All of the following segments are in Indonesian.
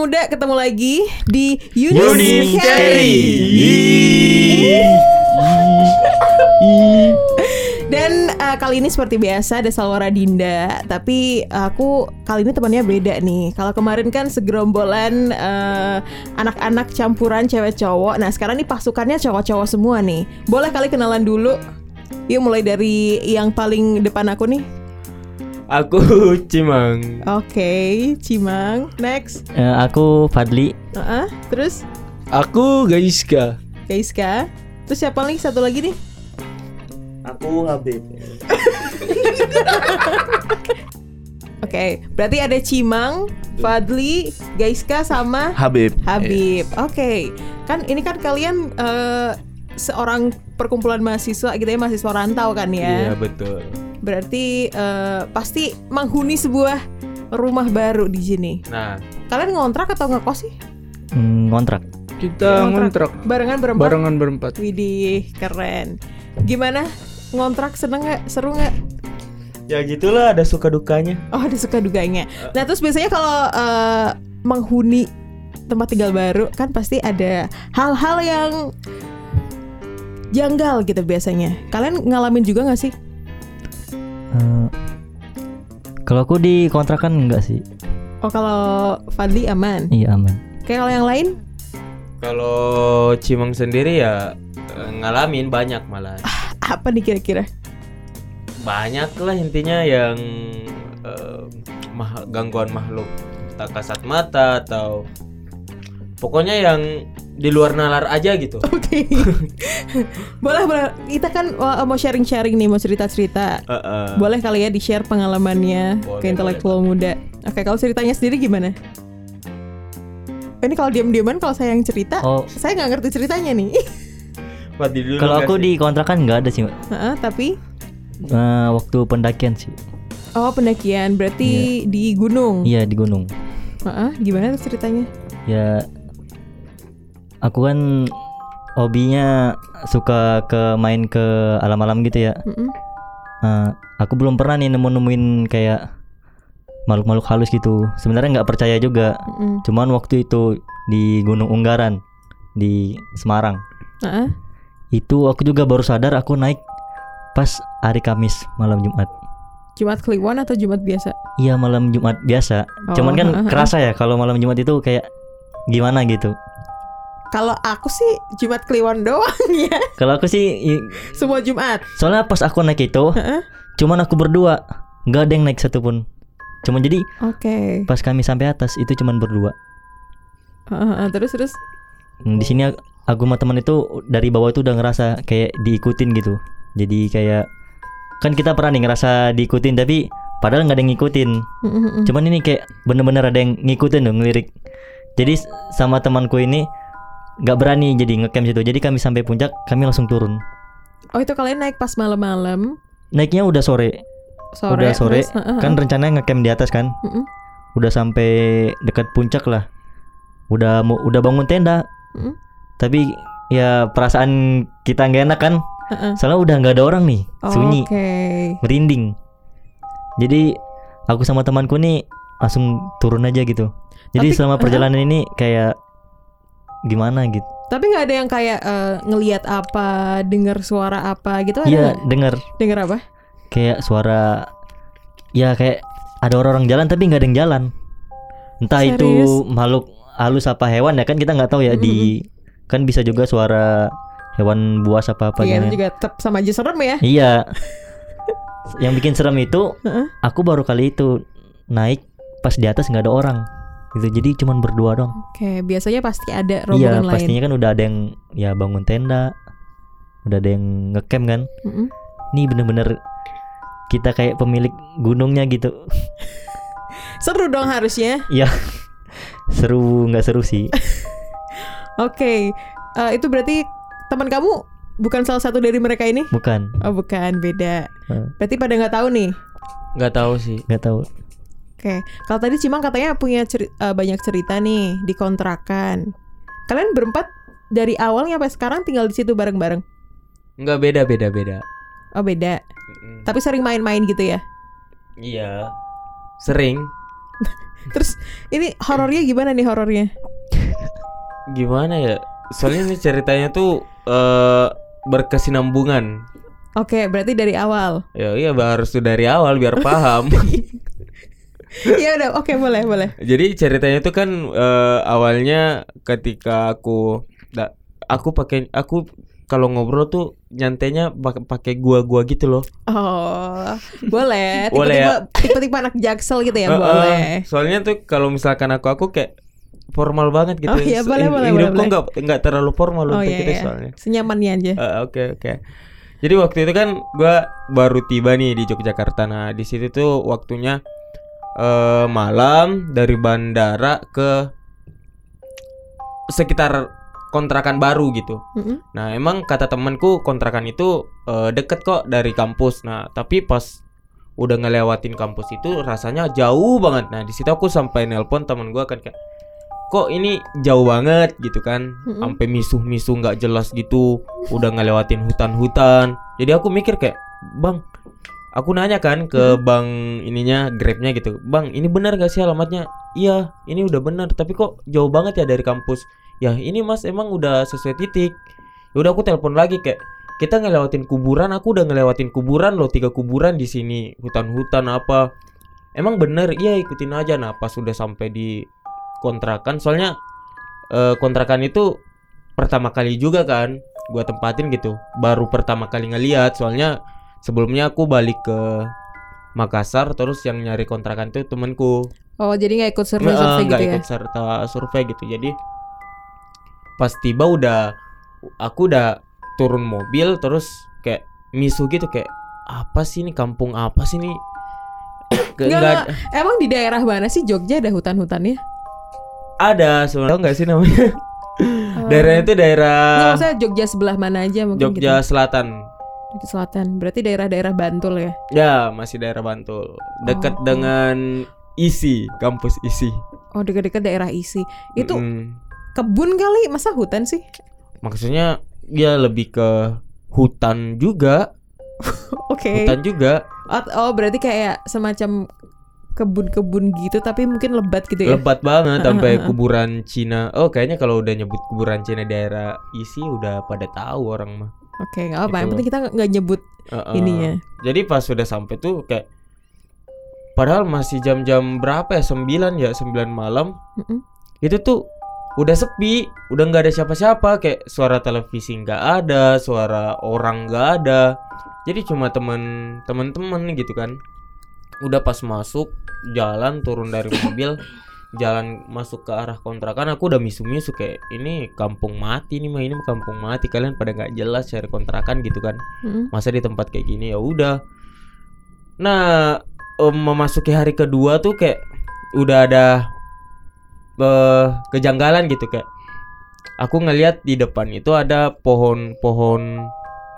Muda ketemu lagi di Yunis Carry. Dan uh, kali ini seperti biasa ada Salwara Dinda, tapi aku kali ini temannya beda nih. Kalau kemarin kan segerombolan uh, anak-anak campuran cewek cowok. Nah sekarang nih pasukannya cowok-cowok semua nih. Boleh kali kenalan dulu. Yuk mulai dari yang paling depan aku nih. Aku Cimang. Oke, Cimang. Next. Eh, aku Fadli. Uh-uh. Terus Aku Gaiska. Kaiska. Terus siapa lagi satu lagi nih? Aku Habib. Oke, berarti ada Cimang, Fadli, Gaiska sama Habib. Habib. Oke, kan ini kan kalian eh, seorang perkumpulan mahasiswa gitu ya, mahasiswa rantau kan Iya ya. betul. Berarti eh, pasti menghuni sebuah rumah baru di sini. Nah Kalian ngontrak atau ngekos sih? Hmm, kontrak. kita Ngontrak. ngontrak Barengan berempat. barengan berempat. Widih, keren. Gimana? Ngontrak seneng nggak? Seru nggak? Ya gitulah ada suka dukanya. Oh, ada suka duganya. Nah, terus biasanya kalau eh, menghuni tempat tinggal baru kan pasti ada hal-hal yang janggal gitu biasanya. Kalian ngalamin juga nggak sih? Eh, kalau aku di kontrakan enggak sih. Oh, kalau Fadli aman. Iya aman. Kayak kalau yang lain? Kalau Cimang sendiri ya eh, ngalamin banyak malah. Apa nih kira-kira? Banyak lah intinya yang mah- gangguan makhluk tak kasat mata atau pokoknya yang di luar nalar aja gitu. Oke. boleh, boleh. Kita kan uh, mau sharing-sharing nih, mau cerita-cerita. Eh, eh. Boleh kali ya di-share pengalamannya Boleh, ke intelektual muda. Oke, kalau ceritanya sendiri gimana? Ini kalau diam-diaman kalau saya yang cerita, Oh. saya nggak ngerti ceritanya nih. Kalau nggak aku sih? di kontrakan enggak ada sih, Mbak. Heeh, tapi Eh, waktu pendakian sih. oh pendakian berarti di gunung. Iya di gunung. Heeh, gimana tuh ceritanya? Ya aku kan hobinya suka ke main ke alam-alam gitu ya. Mm-mm. Eh, aku belum pernah nih nemu-nemuin kayak makhluk-makhluk halus gitu. Sebenarnya nggak percaya juga. Mm-mm. Cuman waktu itu di Gunung Unggaran di Semarang. Heeh. Itu aku juga baru sadar aku naik pas hari Kamis malam Jumat. Jumat Kliwon atau Jumat biasa? Iya malam Jumat biasa. Oh, Cuman kan heeh, kerasa ya kalau malam Jumat itu kayak gimana gitu. Kalau aku sih Jumat Kliwon doang ya. Kalau aku sih Semua Jumat. soalnya pas aku naik itu Heeh. cuman aku berdua, nggak ada yang naik satupun. Cuman jadi Oke. pas kami sampai atas itu cuman berdua. Heeh, heeh. Terus terus. Hmm, Di sini aku sama teman itu dari bawah itu udah ngerasa kayak diikutin gitu. Jadi kayak kan kita pernah nih ngerasa diikutin tapi padahal nggak ada yang ngikutin. Cuman ini kayak bener-bener ada yang ngikutin dong ngelirik. Jadi sama temanku ini nggak berani jadi ngecamp situ. Jadi kami sampai puncak kami langsung turun. Oh itu kalian naik pas malam-malam Naiknya udah sore. sore. udah sore. terus, Kan rencananya ngecamp di atas kan. Mm-mm. Udah sampai dekat puncak lah. Udah mau udah bangun tenda. Mm-mm. Tapi ya perasaan kita nggak enak kan. Heeh. Soalnya udah nggak ada orang nih, sunyi, Oke. merinding. Jadi aku sama temanku nih langsung turun aja gitu. Jadi Tapi- selama perjalanan ini kayak gimana gitu. Tapi nggak ada yang kayak eh, ngelihat apa, dengar suara apa gitu ada Iya, denger Dengar apa? kayak suara ya kayak ada orang-orang jalan tapi nggak ada yang jalan. Entah Serius? itu makhluk halus apa hewan ya kan kita nggak tahu ya di kan bisa juga suara hewan buas apa apa Iya gitu. itu juga tetap sama aja serem ya. Iya. yang bikin serem itu aku baru kali itu naik pas di atas nggak ada orang gitu jadi cuman berdua dong Oke, biasanya pasti ada iya rombongan lain. pastinya kan udah ada yang ya bangun tenda udah ada yang ngecamp kan Mm-mm. ini bener-bener kita kayak pemilik gunungnya gitu Seru dong harusnya. Iya seru nggak seru sih Oke, eh, itu berarti teman kamu bukan salah satu dari mereka ini? bukan Oh bukan, beda. Eh, Berarti pada nggak tahu nih. Nggak tahu sih. nggak tahu Oke, kalau tadi Cimang katanya punya ceri- eh, banyak cerita nih di kontrakan. Kalian berempat dari awalnya sampai sekarang tinggal di situ bareng-bareng. Nggak beda beda beda. Oh beda. Mm-mm. Tapi sering main-main gitu ya. Iya. Sering. Terus ini horornya gimana nih horornya? Gimana ya? Soalnya ini ceritanya tuh eh berkesinambungan. Oke, berarti dari awal. Ya iya harus dari awal biar paham. ya udah, oke boleh boleh. Jadi ceritanya itu kan eh, awalnya ketika aku da- aku pakai aku kalau ngobrol tuh nyantainya pak- pakai gua-gua gitu loh. Oh, boleh. Boleh ya? tipe-tipe anak jaksel gitu ya, eh, boleh. soalnya tuh kalau misalkan aku aku kayak formal banget gitu. Oh, iya, boleh, boleh, Hidupku nggak nggak terlalu formal Oh untuk iya, itu iya. soalnya. Senyamannya aja. Oke oke. Jadi waktu itu kan gua baru tiba nih di Yogyakarta. Nah di situ tuh waktunya eh malam dari bandara ke sekitar kontrakan baru gitu. Mm-mm. Nah emang kata temanku kontrakan itu eh, deket kok dari kampus. Nah tapi pas udah ngelewatin kampus itu rasanya jauh banget. Nah di situ aku sampai nelpon teman gua kan kayak kok ini jauh banget gitu kan Mm-mm. sampai misuh-misuh nggak jelas gitu udah ngelewatin hutan-hutan jadi aku mikir kayak bang aku nanya kan ke bang ininya grabnya gitu. Bang ini benar gak sih alamatnya? Iya ini udah benar tapi kok jauh banget ya dari kampus. Ya ini mas emang udah sesuai titik. Ya udah aku telepon lagi kayak kita ngelewatin kuburan aku udah ngelewatin kuburan loh tiga kuburan di sini. Hutan-hutan apa? Emang bener iya ikutin aja. Nah pas udah sampai di kontrakan soalnya eh, kontrakan itu pertama kali juga kan gua tempatin gitu. Baru pertama kali ngeliat soalnya sebelumnya aku balik ke Makassar terus yang nyari kontrakan itu temanku Oh, jadi nggak ikut Eh, survei-survei nggak gitu ya? ikut serta survei gitu jadi pas tiba udah aku udah turun mobil terus kayak misu gitu kayak apa sih ini kampung apa sih ini Nggak, nggak nggak. Emang di daerah mana sih Jogja ada hutan-hutannya? ada sebenarnya nggak sih namanya Oh. daerahnya itu Nggak, daerah maksudnya Jogja sebelah mana aja mungkin Jogja gitu. Selatan Jogja Selatan. Berarti daerah-daerah Bantul ya? ya masih daerah Bantul dekat Oh. dengan isi kampus isi Oh, dekat-dekat daerah isi. Itu Mm-mm. kebun kali, masa hutan sih? maksudnya ya lebih ke hutan juga Oke. hutan juga oh, berarti kayak semacam kebun-kebun gitu tapi mungkin lebat gitu ya? lebat banget sampai kuburan Cina oh kayaknya kalau udah nyebut kuburan Cina daerah isi udah pada tahu orang mah Oke, nggak apa. Yang Gitu. penting kita nggak- nyebut Heeh. ininya. jadi pas sudah sampai tuh kayak padahal masih jam-jam berapa ya 9 ya 9 malam Mm-mm. itu tuh udah sepi udah nggak ada siapa-siapa kayak suara televisi nggak ada suara orang nggak ada jadi cuma temen temen-temen gitu kan udah pas masuk jalan turun dari mobil jalan masuk ke arah kontrakan aku udah misu-misu kayak ini kampung mati nih mah ini kampung mati. Kalian pada nggak jelas cari kontrakan gitu kan. Mm-mm. masa di tempat kayak gini? Ya udah. Nah em, memasuki hari kedua tuh kayak udah ada eh, kejanggalan gitu kayak aku ngelihat di depan itu ada pohon-pohon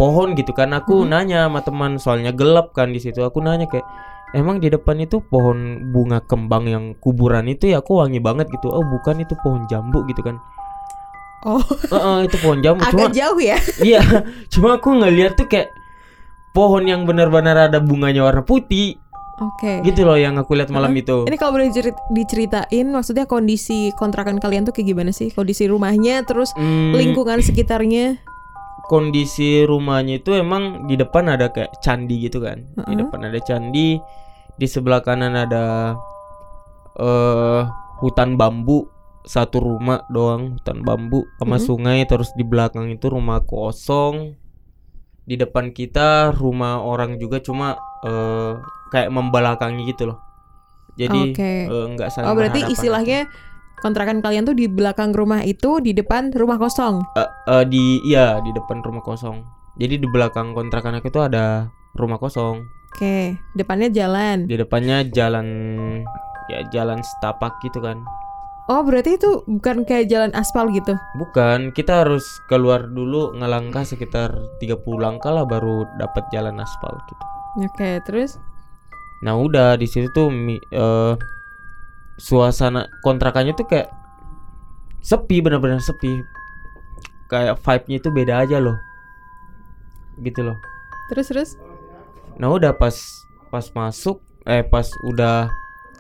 pohon gitu kan. Aku Mhm. nanya sama teman soalnya gelap kan di situ. Aku nanya kayak emang di depan itu pohon bunga kembang yang kuburan itu ya aku wangi banget gitu oh bukan itu pohon jambu gitu kan Oh, Heeh, itu pohon jambu cuma agak jauh ya? Iya, cuma aku ngeliat tuh kayak pohon yang benar-benar ada bunganya warna putih, Oke. gitu loh yang aku lihat malam itu. Ini kalau boleh dicerit- diceritain, maksudnya kondisi kontrakan kalian tuh kayak gimana sih? Kondisi rumahnya, terus Hmm, lingkungan sekitarnya. Kondisi rumahnya itu emang di depan ada kayak candi gitu kan. Di Heeh. depan ada candi, di sebelah kanan ada eh hutan bambu, satu rumah doang hutan bambu sama Mhm. sungai terus di belakang itu rumah kosong. Di depan kita rumah orang juga cuma eh kayak membelakangi gitu loh. Jadi eh, nggak saling Oh, berarti istilahnya kontrakan kalian tuh di belakang rumah itu, di depan rumah kosong. Eh, eh, di iya di depan rumah kosong. Jadi di belakang kontrakan aku itu ada rumah kosong. Oke, depannya jalan. Di depannya jalan ya jalan setapak gitu kan. Oh, berarti itu bukan kayak jalan aspal gitu. Bukan, kita harus keluar dulu ngelangkah sekitar 30 langkah lah baru dapat jalan aspal gitu. Oke, terus Nah, udah di situ tuh eh, suasana kontrakannya tuh kayak sepi benar-benar sepi. Kayak vibe-nya itu beda aja loh. Gitu loh. terus terus Nah udah pas pas masuk eh pas udah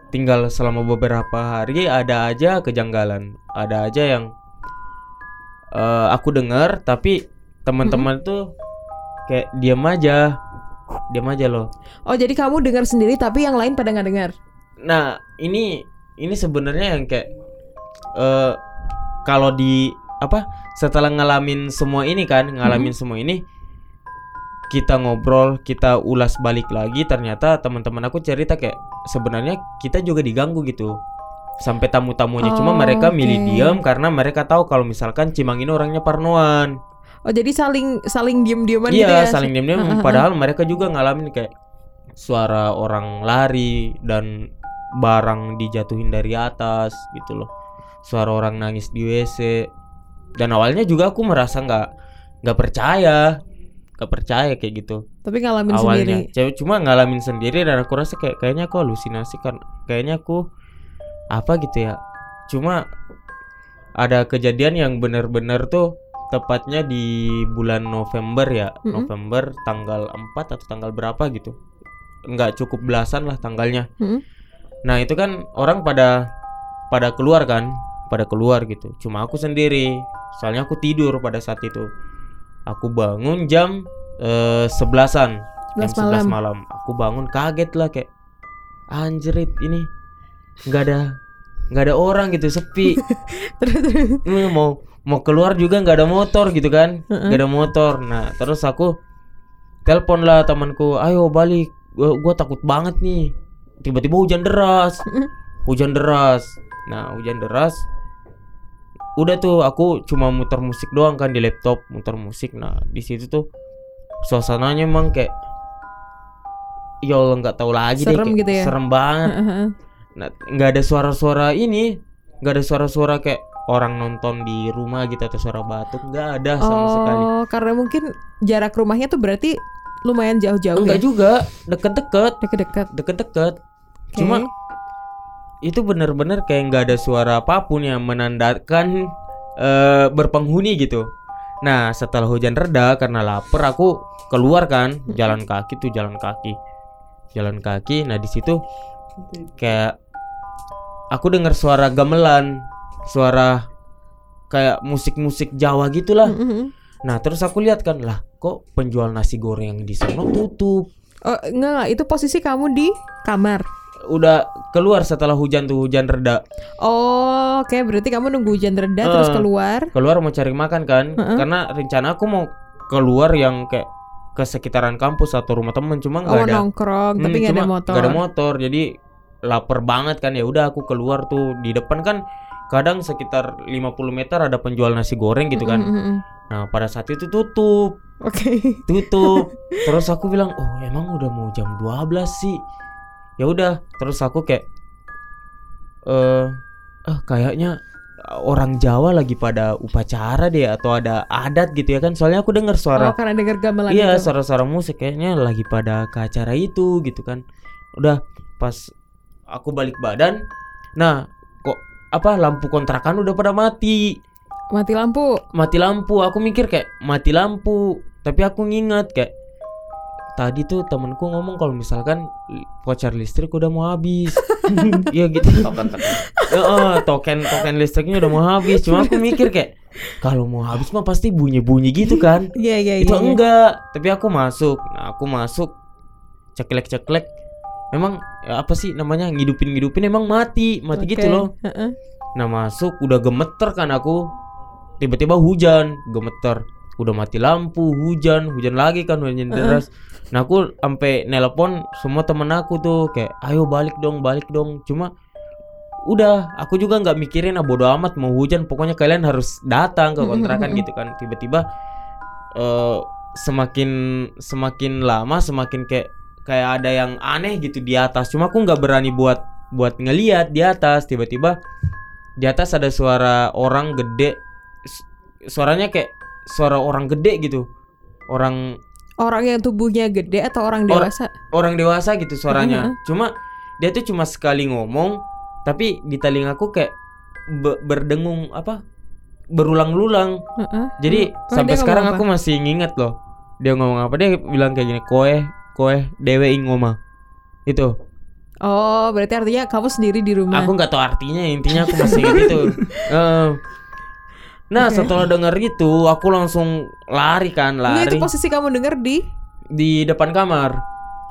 tinggal selama beberapa hari ada aja kejanggalan ada aja yang eh, aku dengar tapi teman-teman tuh kayak diam aja diam aja loh Oh jadi kamu dengar sendiri tapi yang lain pada nggak dengar. Nah, ini ini sebenarnya yang kayak eh kalau di apa? Setelah ngalamin semua ini kan, ngalamin semua ini kita ngobrol, kita ulas balik lagi ternyata teman-teman aku cerita kayak sebenarnya kita juga diganggu gitu. Sampai tamu-tamunya cuma Oh, mereka milih oke. diam karena mereka tahu kalau misalkan Cimang ini orangnya parnoan. Oh jadi saling saling diem-dieman gitu ya? Iya, saling diam-diam Heeh, padahal mereka juga ngalamin kayak suara orang lari dan barang dijatuhin dari atas gitu loh. Suara orang nangis di WC. Dan awalnya juga aku merasa nggak nggak percaya, nggak percaya kayak gitu. Tapi ngalamin awalnya, sendiri. Cuma ngalamin sendiri dan aku rasa kayak kayaknya aku halusinasi kan, kayaknya aku apa gitu ya. Cuma ada kejadian yang benar-benar tuh tepatnya di bulan November ya Mm-mm. November tanggal 4 atau tanggal berapa gitu nggak cukup belasan lah tanggalnya Mm-mm. Nah itu kan orang pada pada keluar kan pada keluar gitu. Cuma aku sendiri soalnya aku tidur pada saat itu. Aku bangun jam eh, sebelasan jam 11 11 malam. aku bangun kaget lah kayak anjrit ini nggak ada nggak ada orang gitu sepi. Terus mau mau keluar juga nggak ada motor gitu kan nggak ada motor. Nah terus aku telepon lah temanku ayo balik gua, gua takut banget nih tiba-tiba hujan deras hujan deras nah hujan deras udah tuh aku cuma muter musik doang kan di laptop muter musik nah di situ tuh suasananya emang kayak ya Allah nggak tahu lagi deh Serem kayak gitu ya? serem banget Heeh. Nah, nggak ada suara-suara ini, nggak ada suara-suara kayak orang nonton di rumah gitu atau suara batuk, nggak ada sama sekali. Oh karena mungkin jarak rumahnya tuh berarti lumayan jauh-jauh Enggak ya? juga, deket-deket, Deket-deket. deket-deket. Oke. Cuma itu bener-bener kayak nggak ada suara apa pun yang menandakan eh, berpenghuni gitu. Nah, setelah hujan reda karena lapar aku keluar kan, jalan kaki tuh jalan kaki. Jalan kaki. Nah, di situ kayak aku dengar suara gamelan, suara kayak musik-musik Jawa gitulah. Mm-mm. Nah, terus aku lihat kan, lah kok penjual nasi goreng yang di sono tutup. Oh enggak, enggak itu posisi kamu di kamar. Udah keluar setelah hujan tuh hujan reda. Oh oke berarti kamu nunggu hujan reda terus Eh. keluar. Keluar mau cari makan kan? Heeh. Karena rencana aku mau keluar yang kayak ke sekitaran kampus atau rumah temen cuma nggak Oh ada nongkrong Hmm, tapi nggak ada motor. nggak ada motor jadi lapar banget kan ya udah aku keluar tuh di depan kan kadang sekitar 50 meter ada penjual nasi goreng gitu kan Mm-mm. nah pada saat itu tutup Oke. tutup terus aku bilang oh emang udah mau jam 12 sih ya udah terus aku kayak eh ah kayaknya orang Jawa lagi pada upacara deh atau ada adat gitu ya kan soalnya aku dengar Oh suara karena dengar gamelan iya itu. suara-suara musik kayaknya lagi pada ke acara itu gitu kan udah pas aku balik badan nah kok apa lampu kontrakan udah pada mati Mati lampu. mati lampu aku mikir kayak mati lampu tapi aku nginget kayak tadi tuh temenku ngomong kalau misalkan voucher listrik udah mau habis. Iya gitu. Token token. Heeh, token token listriknya udah mau habis. Cuma aku mikir kayak kalau mau habis mah pasti bunyi bunyi gitu kan? Iya iya itu iya. iya. enggak. Tapi aku masuk. Nah aku masuk. Ceklek ceklek memang ya apa sih namanya ngidupin ngidupin emang mati. Mati gitu Oke. loh. Heeh. Nah masuk. Udah gemeter kan aku. Tiba-tiba hujan. Gemeter Udah mati lampu Hujan Hujan lagi kan Hujan deras. Nah aku sampai nelpon Semua temen aku tuh Kayak ayo balik dong Balik dong. Cuma Udah Aku juga nggak mikirin ah bodo amat Mau hujan. Pokoknya kalian harus datang ke kontrakan gitu kan. Tiba-tiba eh Semakin Semakin lama Semakin kayak Kayak ada yang aneh gitu di atas. Cuma aku nggak berani buat Buat ngeliat di atas. Tiba-tiba di atas ada suara orang gede. Su- suaranya kayak suara orang gede gitu orang Orang yang tubuhnya gede atau orang Or- dewasa? orang dewasa gitu suaranya Heeh. cuma dia tuh cuma sekali ngomong tapi di telingaku kayak be- berdengung apa berulang-ulang Heeh. jadi Kok sampai sekarang aku masih nginget loh dia ngomong apa dia bilang kayak gini koe koe dewe ing ngoma itu Oh, berarti artinya kamu sendiri di rumah. Aku nggak tahu artinya, intinya aku masih ingat itu. Nah, Oke. setelah dengar itu, aku langsung lari kan, Enggak, itu lari posisi kamu denger di di depan kamar.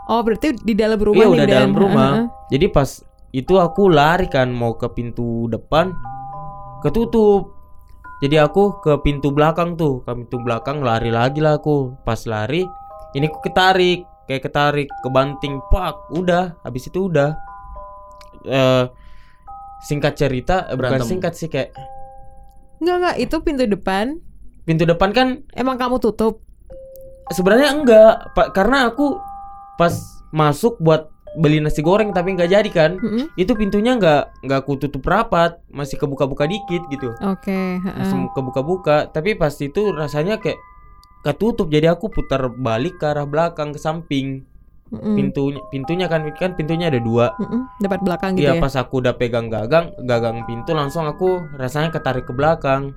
Oh, berarti di dalam rumah Iya udah Dan. dalam rumah. Heeh. Jadi pas itu aku lari kan mau ke pintu depan, ketutup. Jadi aku ke pintu belakang tuh, ke pintu belakang lari lagi lah aku. Pas lari, ini aku ketarik, kayak ketarik, kebanting, pak, udah. Habis itu udah. Eh singkat cerita, eh, bukan Berantem. singkat sih kayak Enggak, enggak, itu pintu depan pintu depan kan emang kamu tutup. sebenarnya enggak, Pak, karena aku pas masuk buat beli nasi goreng tapi nggak jadi kan. Mm-mm. itu pintunya nggak nggak aku tutup rapat masih kebuka-buka dikit gitu Oke, heeh. masih kebuka-buka tapi pas itu rasanya kayak ketutup jadi aku putar balik ke arah belakang ke samping Mm-mm. pintunya pintunya kan kan pintunya ada dua. Mm-mm. Depan belakang gitu Iya ya. pas aku udah pegang gagang gagang pintu langsung aku rasanya ketarik ke belakang.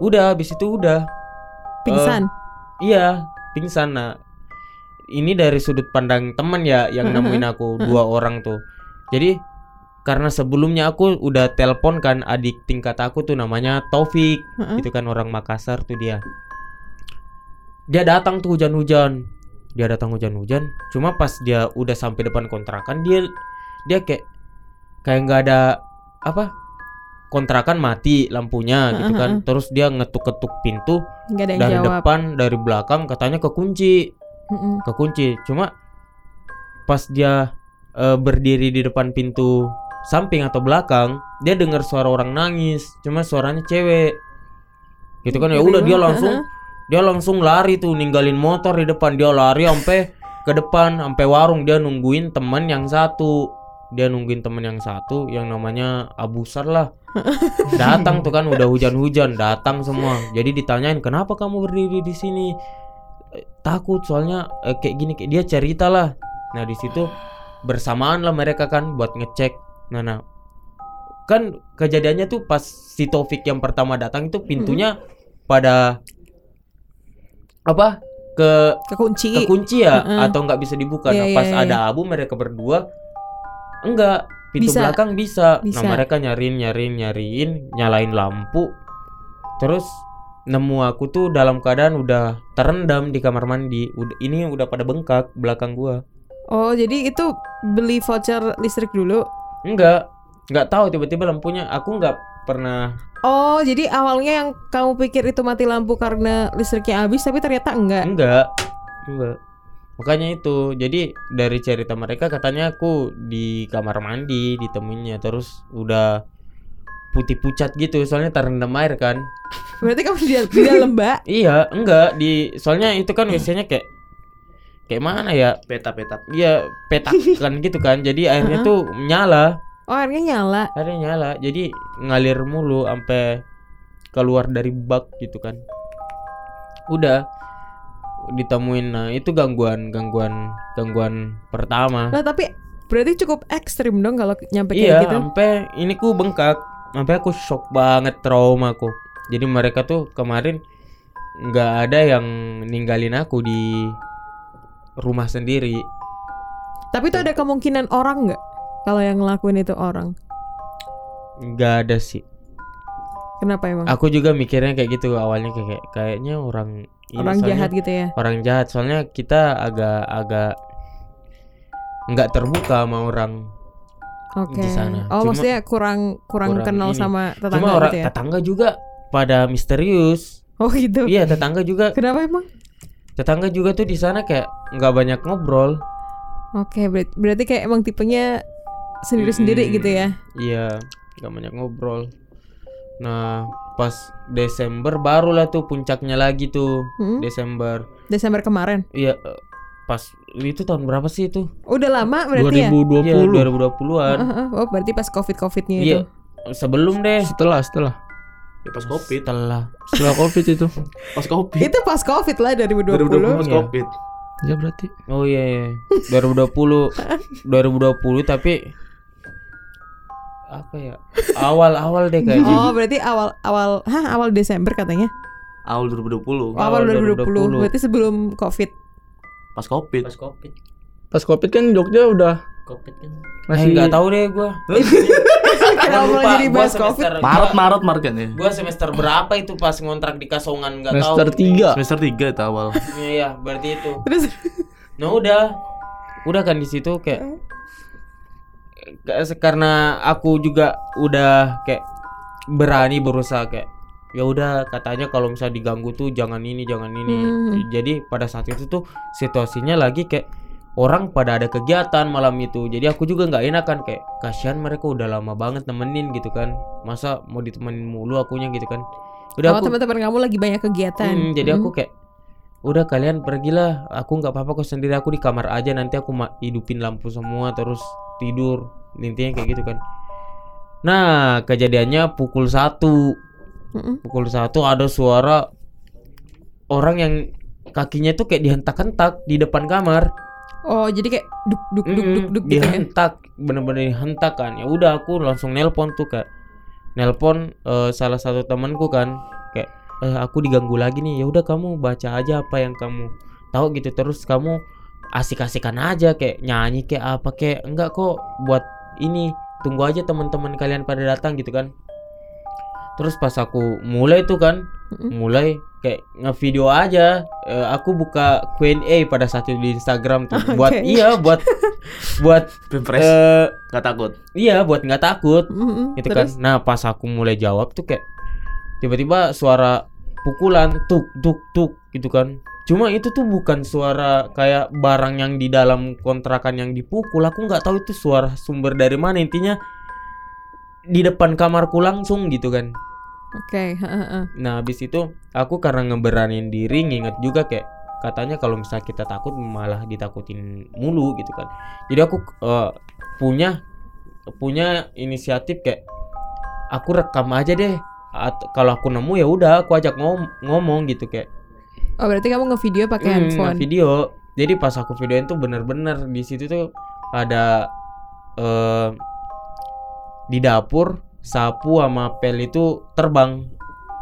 Udah habis itu udah. Pingsan. iya pingsan. Nah ini dari sudut pandang teman ya yang nemuin aku dua orang tuh. Jadi karena sebelumnya aku udah telepon kan adik tingkat aku tuh namanya Taufik. Itu kan orang Makassar tuh dia. Dia datang tuh hujan-hujan dia datang hujan-hujan cuma pas dia udah sampai depan kontrakan dia dia kayak kayak nggak ada apa kontrakan mati lampunya gitu kan. terus dia ngetuk-ketuk pintu Enggak ada yang dari jawab. depan dari belakang katanya kekunci. Mm-mm. kekunci cuma pas dia eh, berdiri di depan pintu samping atau belakang dia dengar suara orang nangis cuma suaranya cewek. Gitu kan ya Ngeri udah dia banget, langsung dia langsung lari tuh ninggalin motor di depan. Dia lari sampai ke depan sampai warung. Dia nungguin teman yang satu. Dia nungguin teman yang satu yang namanya Abu Sar lah. Datang tuh kan udah hujan-hujan datang semua. Jadi ditanyain kenapa kamu berdiri di sini? Takut soalnya eh, kayak gini kayak dia cerita lah. Nah di situ bersamaan lah mereka kan buat ngecek. Nah nah. Kan kejadiannya tuh pas si Taufik yang pertama datang itu pintunya pada apa ke Kekunci. kekunci ya Heeh. atau nggak bisa dibuka Iya, nah iya, pas iya. ada abu mereka berdua enggak pintu Bisa. belakang bisa. Bisa. nah mereka nyariin nyariin nyariin nyalain lampu terus nemu aku tuh dalam keadaan udah terendam di kamar mandi udah ini udah pada bengkak belakang gua Oh, jadi itu beli voucher listrik dulu. enggak nggak tahu tiba-tiba lampunya aku nggak pernah. Oh, jadi awalnya yang kamu pikir itu mati lampu karena listriknya habis, tapi ternyata enggak. enggak. Enggak. Makanya itu. Jadi dari cerita mereka katanya aku di kamar mandi ditemuinnya. Terus udah putih pucat gitu soalnya terendam air kan. Berarti kamu di, di dalam mbak. iya enggak. Di soalnya itu kan biasanya kayak kayak mana ya? Peta-peta. iya petak kan gitu kan. Jadi airnya tuh nyala Oh, airnya nyala. airnya nyala. Jadi ngalir mulu sampai keluar dari bak gitu kan. Udah ditemuin. Nah itu gangguan gangguan gangguan pertama. Nah, tapi berarti cukup ekstrim dong kalau nyampe kayak iya gitu. sampai ini ku bengkak. Sampai aku shock banget trauma aku. Jadi mereka tuh kemarin nggak ada yang ninggalin aku di rumah sendiri. Tapi itu ada kemungkinan orang nggak? Kalau yang ngelakuin itu orang. nggak ada sih Kenapa emang? aku juga mikirnya kayak gitu awalnya kayak kayak- kayaknya orang orang jahat gitu ya. orang jahat soalnya kita agak agak nggak terbuka sama orang Oke. di sana. Oh, Cuma- maksudnya kurang kurang, kurang kenal ini. sama tetangga cuma orang gitu ya. tetangga juga pada misterius Oh, gitu. iya tetangga juga Kenapa emang? tetangga juga tuh di sana kayak nggak banyak ngobrol Oke, berarti, berarti kayak emang tipenya sendiri-sendiri Mm-mm. gitu ya. iya nggak banyak ngobrol nah pas Desember barulah tuh puncaknya lagi tuh Hmm? Desember Desember kemarin. iya eh, pas itu tahun berapa sih itu Udah lama berarti ya? 2020 iya 2020-an Heeh, heeh. Oh, berarti pas Covid-Covidnya iya itu. sebelum deh setelah setelah Ya, pas covid. setelah setelah covid itu Pas covid. Itu pas Covid lah 2020. 2020 pas Iya. covid. ya berarti Oh iya, iya. 2020 2020 tapi apa ya awal-awal deh kayaknya Oh, berarti awal awal hah awal Desember katanya. Awal 2020. Oh, awal Awal 2020. 2020. Berarti sebelum Covid. Pas covid. pas covid pas covid kan Jogja udah Kopet kan. Eh, nggak tahu deh gua. Kenapa jadi bahas covid? semester- Maret Maret Maret kan ya. Gua semester berapa itu pas ngontrak di Kasongan nggak tahu. Semester 3 Semester 3 itu awal. Iya, iya, berarti itu. Terus Nah udah, udah kan di situ kayak Ka- karena aku juga udah kayak berani berusaha kayak ya udah katanya kalau misalnya diganggu tuh jangan ini jangan ini Hmm. jadi pada saat itu tuh situasinya lagi kayak orang pada ada kegiatan malam itu jadi aku juga nggak enak kan kayak kasihan mereka udah lama banget nemenin gitu kan masa mau ditemenin mulu akunya gitu kan udah oh, aku teman-teman kamu lagi banyak kegiatan. Hmm, jadi aku Hmm. kayak udah kalian pergilah. Aku nggak apa-apa kok sendiri. Aku di kamar aja. Nanti aku hidupin lampu semua terus tidur. Intinya kayak gitu kan. Nah kejadiannya pukul satu. Mm-mm. pukul satu ada suara orang yang kakinya tuh kayak dihentak-hentak di depan kamar. Oh, jadi kayak duk duk duk duk duk gitu ya. dihentak bener-bener dihentak kan. Ya udah aku langsung nelpon tuh kak. Nelpon eh, salah satu temanku kan. Kayak eh, aku diganggu lagi nih ya udah kamu baca aja apa yang kamu tahu gitu. Terus kamu asik-asikan aja kayak nyanyi kayak apa kayak enggak kok buat ini tunggu aja teman-teman kalian pada datang gitu kan. Terus pas aku mulai tuh kan mulai kayak ngevideo aja Eh, aku buka Q&A pada saat itu di Instagram tuh. Buat Oke. iya buat buat Pilpres eh nggak takut. iya buat nggak takut Mm-mm. gitu kan. Nah pas aku mulai jawab tuh kayak tiba-tiba suara pukulan tuk tuk tuk gitu kan cuma itu tuh bukan suara kayak barang yang di dalam kontrakan yang dipukul aku nggak tahu itu suara sumber dari mana intinya di depan kamarku langsung gitu kan Oke, heeh. Nah habis itu aku karena ngeberanin diri nginget juga kayak katanya kalau misalnya kita takut malah ditakutin mulu gitu kan. Jadi aku eh, punya punya inisiatif kayak aku rekam aja deh. At- kalau aku nemu ya udah aku ajak ngom- ngomong gitu kayak Oh, berarti kamu ngevideo pakai Hmm, handphone. video. Jadi pas aku videoin tuh bener-bener di situ tuh ada eh di dapur sapu sama pel itu terbang.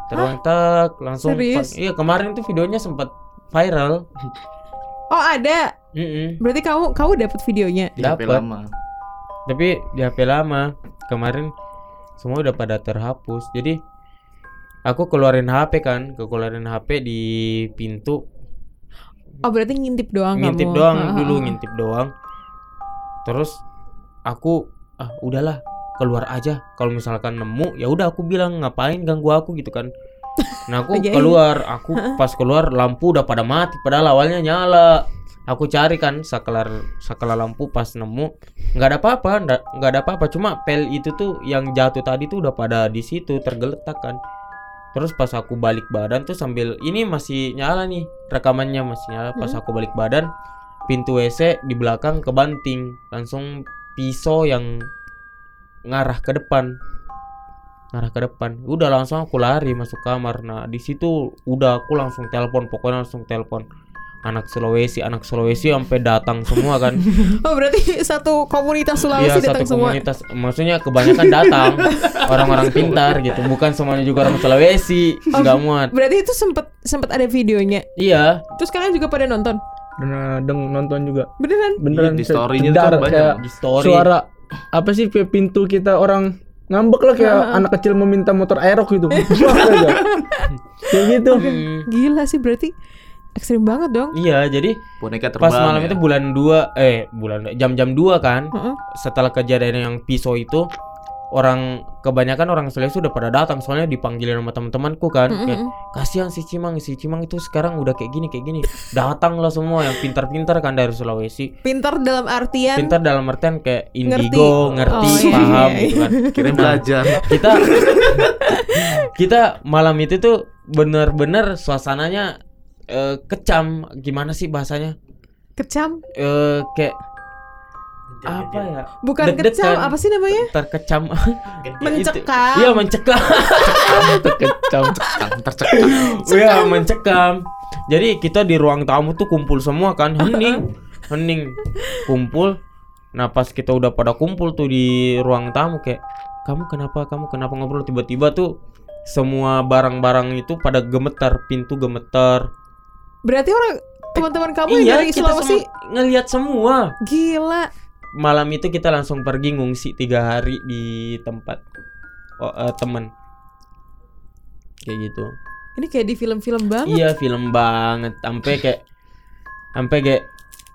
Terbang tak langsung Serius? Iya, kemarin tuh videonya sempat viral. Oh, ada. Mm-mm. Berarti kamu kamu dapat videonya. Di HP Dapat. lama. Tapi di HP lama kemarin semua udah pada terhapus. Jadi aku keluarin HP kan, keluarin HP di pintu. Oh, berarti ngintip doang ngintip kamu. doang Heeh, dulu heeh. ngintip doang. Terus aku ah udahlah keluar aja. Kalau misalkan nemu ya udah aku bilang ngapain ganggu aku? gitu kan. Nah aku Oke. keluar aku pas keluar lampu udah pada mati padahal awalnya nyala. Aku cari kan sakelar sakelar lampu pas nemu. Nggak ada apa-apa nggak ada apa-apa. Cuma pel itu tuh yang jatuh tadi tuh udah pada di situ tergeletak kan terus pas aku balik badan tuh sambil ini masih nyala nih rekamannya masih nyala. Pas aku balik badan pintu WC di belakang kebanting. Langsung pisau yang ngarah ke depan. Ngarah ke depan. Udah langsung aku lari masuk kamar. Nah di situ udah aku langsung telepon pokoknya langsung telepon anak Sulawesi anak Sulawesi sampai datang semua kan Oh, berarti satu komunitas Sulawesi Iya datang satu semua. komunitas maksudnya kebanyakan datang orang-orang pintar gitu bukan semuanya juga orang Sulawesi Oh, nggak muat Berarti itu sempat sempat ada videonya. iya Terus kalian juga pada nonton? Dan deng nonton juga Beneran? Beneran Iya, di story-nya tuh banyak. kayak di story Suara apa sih kayak pintu kita orang ngambek lah kayak anak kecil meminta motor aerok gitu. Kayak gitu Hmm, Gila sih berarti ekstrim banget dong. iya jadi Boneka terbang. pas malam ya. itu bulan 2 eh bulan jam-jam 2 kan Heeh. setelah kejadian yang pisau itu orang kebanyakan orang Sulawesi udah pada datang soalnya dipanggilin sama teman-temanku kan kayak kasihan si Cimang si Cimang itu sekarang udah kayak gini kayak gini datang lah semua yang pintar-pintar kan dari Sulawesi Pintar dalam artian pintar dalam artian kayak Ngerti. indigo ngerti, Oh, iya, paham iya, gitu kan Kira Nah, belajar. kita kita malam itu tuh bener-bener suasananya eh, kecam. Gimana sih bahasanya? Kecam. eh kayak apa ya? Bukan Deg-degan. kecam, apa sih namanya? terkecam. Mencekam. iya mencekam. Terkecam Tercekam. Iya mencekam. Jadi kita di ruang tamu tuh kumpul semua kan. Hening hening. Kumpul. Nah pas kita udah pada kumpul tuh di ruang tamu kayak kamu kenapa? Kamu kenapa ngobrol? Tiba-tiba tuh semua barang-barang itu pada gemetar pintu gemetar Berarti orang teman-teman kamu yang iya dari kita Sulawesi? semua ngelihat semua. Gila. malam itu kita langsung pergi ngungsi tiga hari di tempat oh, eh, temen kayak gitu. Ini kayak di film-film banget. iya film banget. Sampai kayak sampai kayak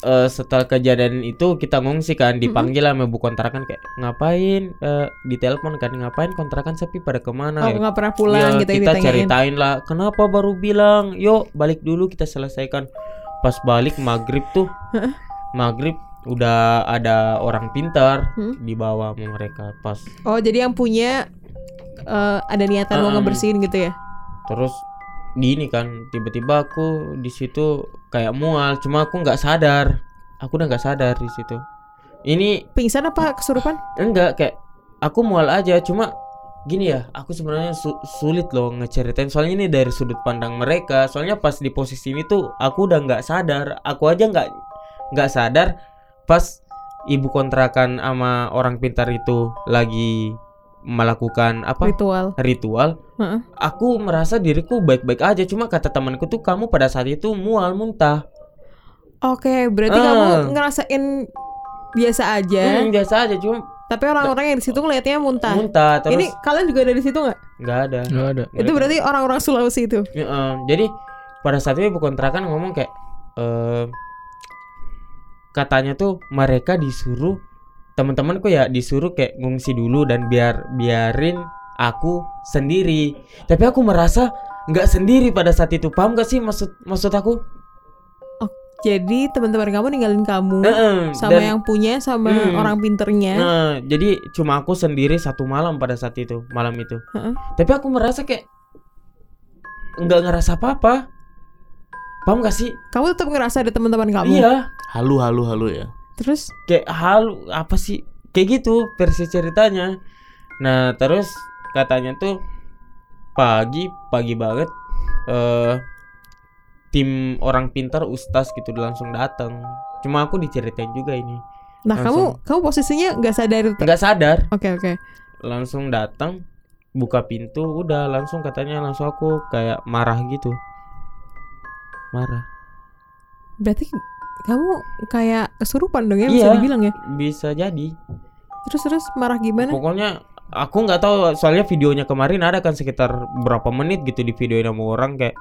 eh, setelah kejadian itu kita ngungsi kan dipanggil sama ibu kontrakan kayak ngapain eh, ditelepon kan ngapain kontrakan sepi pada ke mana? Oh, ya. nggak pernah pulang Iya, gitu ya kita ditanyain. ceritain lah kenapa baru bilang? Yuk balik dulu kita selesaikan. Pas balik maghrib tuh maghrib udah ada orang pintar Hmm. dibawa sama mereka. Pas Oh, jadi yang punya eh, ada niatan mau Um, ngebersihin gitu ya? terus gini kan tiba-tiba aku di situ kayak mual cuma aku nggak sadar. Aku udah nggak sadar di situ. Ini Pingsan apa kesurupan? enggak kayak aku mual aja cuma gini ya aku sebenarnya su- sulit loh ngeceritain. Soalnya ini dari sudut pandang mereka. Soalnya pas di posisi ini tuh aku udah nggak sadar. Aku aja nggak nggak sadar pas ibu kontrakan sama orang pintar itu lagi melakukan apa Ritual. ritual Heeh. aku merasa diriku baik-baik aja cuma kata temanku tuh kamu pada saat itu mual muntah Oke, berarti Ah. kamu ngerasain biasa aja, Hmm, biasa aja cuma tapi orang-orang yang di situ ngelihatnya muntah. muntah terus Ini kalian juga ada di situ nggak? nggak ada Nggak ada. Itu berarti orang-orang Sulawesi itu. Ya, eh, jadi pada saat itu ibu kontrakan ngomong kayak eh katanya tuh mereka disuruh teman-temanku ya disuruh kayak ngungsi dulu dan biar biarin aku sendiri. Tapi aku merasa nggak sendiri pada saat itu. Paham gak sih maksud maksud aku? Jadi teman-teman kamu ninggalin kamu Heeh, sama dan- yang punya sama Hmm. orang pinternya. Nah, jadi cuma aku sendiri satu malam pada saat itu, malam itu. Heeh. Tapi aku merasa kayak nggak ngerasa apa-apa. Paham gak sih? Kamu tetap ngerasa ada teman-teman kamu. Iya. Halu halu halu ya. Terus? Kayak hal apa sih? Kayak gitu versi ceritanya. Nah terus katanya tuh pagi pagi banget eh tim orang pintar ustaz gitu langsung datang cuma aku diceritain juga ini. Nah Langsung. kamu kamu posisinya nggak sadar itu. nggak sadar. Oke oke. langsung datang buka pintu udah langsung katanya langsung aku kayak marah gitu. Marah. Berarti kamu kayak kesurupan dong ya bisa Iya. dibilang ya. bisa jadi Terus terus marah gimana? Pokoknya aku nggak tahu soalnya videonya kemarin ada kan sekitar berapa menit gitu di video sama orang kayak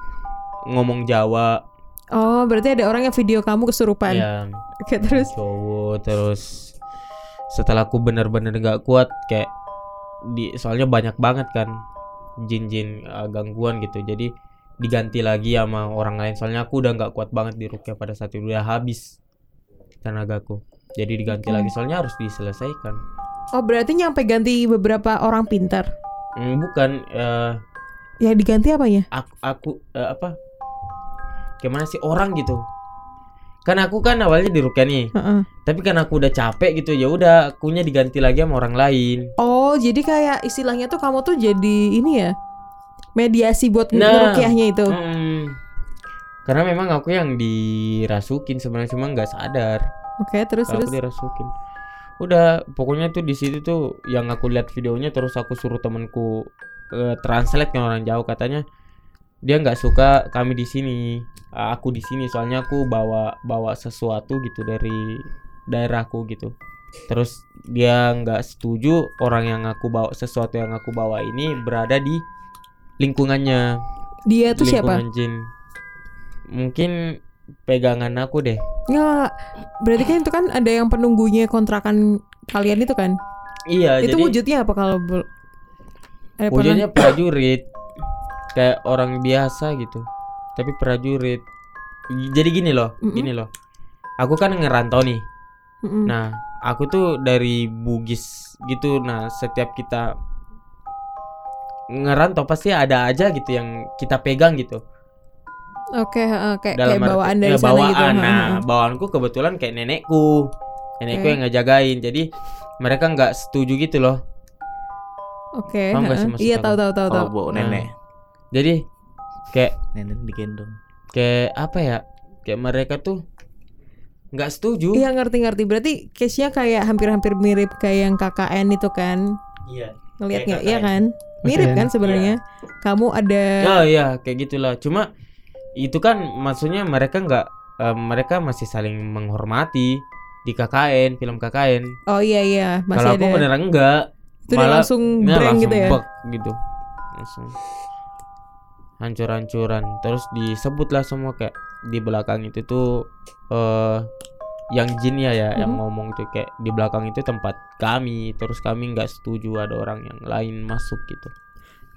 ngomong Jawa Oh berarti ada orang yang video kamu kesurupan. ya Oke terus. cowok terus setelah aku bener-bener nggak kuat kayak di soalnya banyak banget kan jin-jin uh, gangguan gitu jadi diganti lagi sama orang lain. Soalnya aku udah nggak kuat banget di rukyah pada saat itu. Udah habis tenagaku. Jadi diganti Oke. lagi soalnya harus diselesaikan. Oh berarti nyampe ganti beberapa orang pintar. Hmm, bukan eh, Ya diganti apanya? aku, aku eh, apa? Gimana sih? Orang gitu. Kan aku kan awalnya di Rukia nih. Heeh. tapi kan aku udah capek gitu ya udah akunya diganti lagi sama orang lain. Oh jadi kayak istilahnya tuh kamu tuh jadi ini ya mediasi buat Nah. ngerukiahnya itu. Hmm. karena memang aku yang dirasukin sebenarnya cuma nggak sadar Oke terus kalau terus. aku dirasukin udah pokoknya tuh di situ tuh yang aku lihat videonya terus aku suruh temanku eh, translate kan orang jauh katanya dia nggak suka kami di sini aku di sini soalnya aku bawa bawa sesuatu gitu dari daerahku gitu terus dia nggak setuju orang yang aku bawa sesuatu yang aku bawa ini berada di lingkungannya Dia tuh siapa? jin mungkin pegangan aku deh Nggak. Berarti kan itu kan ada yang penunggunya kontrakan kalian itu kan? iya itu jadi wujudnya apa kalau pernah- wujudnya prajurit kayak orang biasa gitu tapi prajurit jadi gini loh Mm-mm. gini loh aku kan ngerantau nih Mm-mm. nah aku tuh dari Bugis gitu nah setiap kita ngerantau pasti ada aja gitu yang kita pegang gitu Oke, heeh, kayak, dalam kayak bawaan dari ya, sana bawaan gitu. nah bawaanku kebetulan kayak nenekku nenekku Oke. yang ngejagain jadi mereka nggak setuju gitu loh Oke. Paham heeh. maksud Iya tahu tahu tahu tahu. Oh, bawa Nah. nenek. jadi kayak Nenek digendong. kayak apa ya kayak mereka tuh nggak setuju Iya ngerti-ngerti. Berarti case-nya kayak hampir-hampir mirip kayak yang KKN itu kan? iya Ngelihatnya iya kan? Mirip kan sebenarnya. Kamu ada oh iya kayak gitulah. Cuma itu kan maksudnya mereka nggak eh, mereka masih saling menghormati di KKN film KKN Oh iya iya, masih kalau aku beneran enggak Itu dia langsung ya, langsung gitu ya? bek gitu. Langsung. Hancur-hancuran. Terus disebutlah semua kayak di belakang itu tuh eh yang jin ya ya yang Mhm. ngomong tuh kayak di belakang itu tempat kami terus kami nggak setuju ada orang yang lain masuk gitu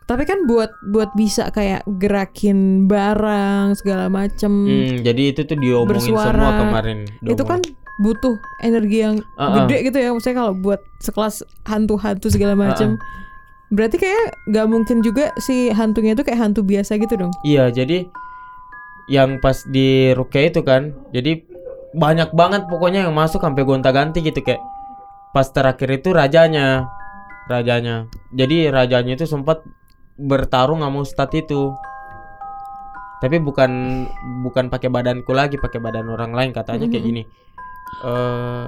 Tapi kan buat buat bisa kayak gerakin barang segala macem. Hmm, jadi itu tuh diomongin Bersuara. semua kemarin Itu kan butuh energi yang Uh-uh. gede gitu ya maksudnya kalau buat sekelas hantu-hantu segala macem. Berarti kayak nggak mungkin juga si hantunya itu kayak hantu biasa gitu dong. Iya, jadi yang pas di Rukia itu kan, jadi banyak banget pokoknya yang masuk sampai gonta-ganti gitu kayak pas terakhir itu rajanya, rajanya. Jadi rajanya itu sempat bertarung sama Ustadz itu. Tapi bukan bukan pakai badanku lagi, pakai badan orang lain katanya kayak Mhm. gini. Eh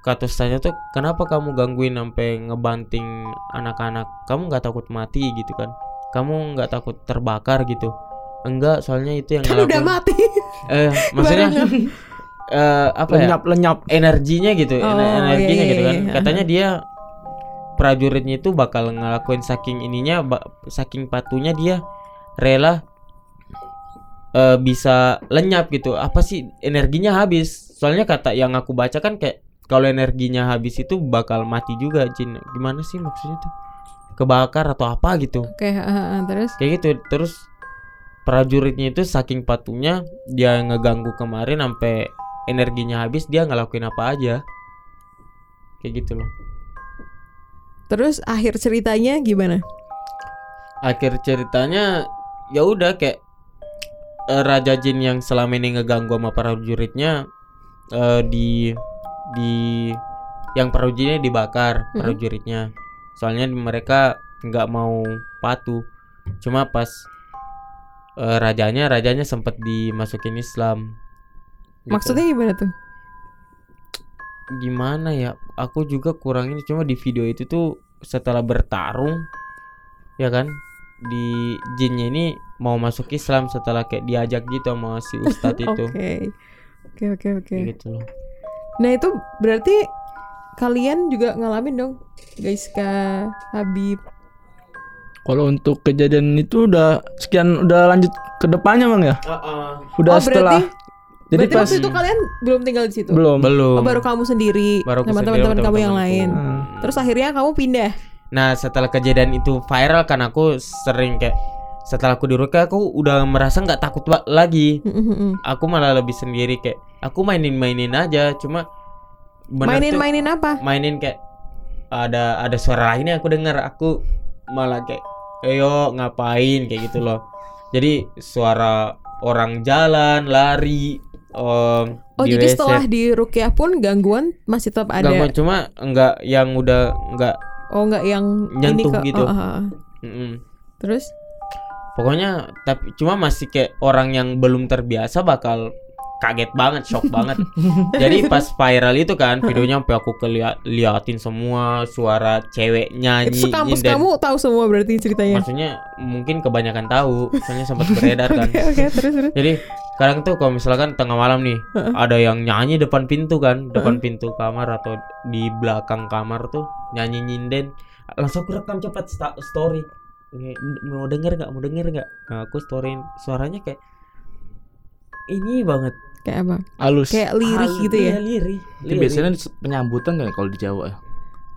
kata Ustadznya tuh kenapa kamu gangguin sampai ngebanting anak-anak? Kamu nggak takut mati gitu kan? Kamu nggak takut terbakar gitu? Enggak, soalnya itu yang Kan udah mati. eh maksudnya eh apa ya? lenyap lenyap Energinya gitu, ener- Oh, energinya iya, gitu iya, kan. iya. Katanya dia prajuritnya itu bakal ngelakuin saking ininya, ba- saking patunya dia rela eh, bisa lenyap gitu. Apa sih energinya habis? Soalnya kata yang aku baca kan kayak kalau energinya habis itu bakal mati juga jin. Gimana sih maksudnya tuh? Kebakar atau apa gitu? Oke, ah, ah, terus kayak gitu terus prajuritnya itu saking patunya dia ngeganggu kemarin sampai energinya habis dia ngelakuin apa aja. Kayak gitu loh. Terus akhir ceritanya gimana? akhir ceritanya ya udah kayak eh, raja jin yang selama ini ngeganggu sama prajuritnya eh, di di yang prajuritnya dibakar Mhm. prajuritnya. Soalnya mereka nggak mau patuh. Cuma pas eh, rajanya rajanya sempat dimasukin Islam Gitu. Maksudnya gimana tuh? gimana ya aku juga kurang ini cuma di video itu tuh setelah bertarung ya kan di jinnya ini mau masuk Islam setelah kayak diajak gitu sama si ustadz itu Oke. Oke, oke, oke. Kayak gitu loh Nah, itu berarti kalian juga ngalamin dong, guys, Kak Habib. kalau untuk kejadian itu udah sekian udah lanjut ke depannya bang ya udah oh, setelah berarti jadi berarti pas waktu itu kalian belum tinggal di situ. belum belum Oh, baru kamu sendiri Baru sama teman-teman kamu yang lain. Hmm. Terus akhirnya kamu pindah. Nah setelah kejadian itu viral kan aku sering kayak setelah aku di Rukia aku udah merasa nggak takut lagi. Aku malah lebih sendiri kayak aku mainin-mainin aja. Cuma Mainin-mainin apa? mainin kayak ada ada suara lain yang aku dengar. Aku malah kayak ayo ngapain kayak gitu loh. Jadi suara orang jalan lari. Um, Oh, di jadi WC. setelah di Rukiah pun gangguan masih tetap ada. Gangguan, cuma enggak yang udah enggak Oh, enggak yang Nyentuh ini ke gitu. oh, ah, ah. mm-mm. Terus Pokoknya tapi cuma masih kayak orang yang belum terbiasa bakal kaget banget, shock banget. Jadi pas viral itu kan videonya sampai aku keliat liatin semua suara cewek nyanyi itu sekampus dan kamu tahu semua berarti ceritanya. maksudnya mungkin kebanyakan tahu, soalnya sempat beredar kan. Oke, oke, terus terus. Jadi kadang tuh kalau misalkan tengah malam nih ada yang nyanyi depan pintu kan, depan pintu kamar atau di belakang kamar tuh nyanyi nyinden, langsung aku rekam cepat story. Mau denger nggak? Mau denger nggak? Nah, aku storyin suaranya kayak ini banget. Kayak apa? halus Kayak lirih gitu ya. iya, lirih. Itu biasanya penyambutan kan kalau di Jawa ya.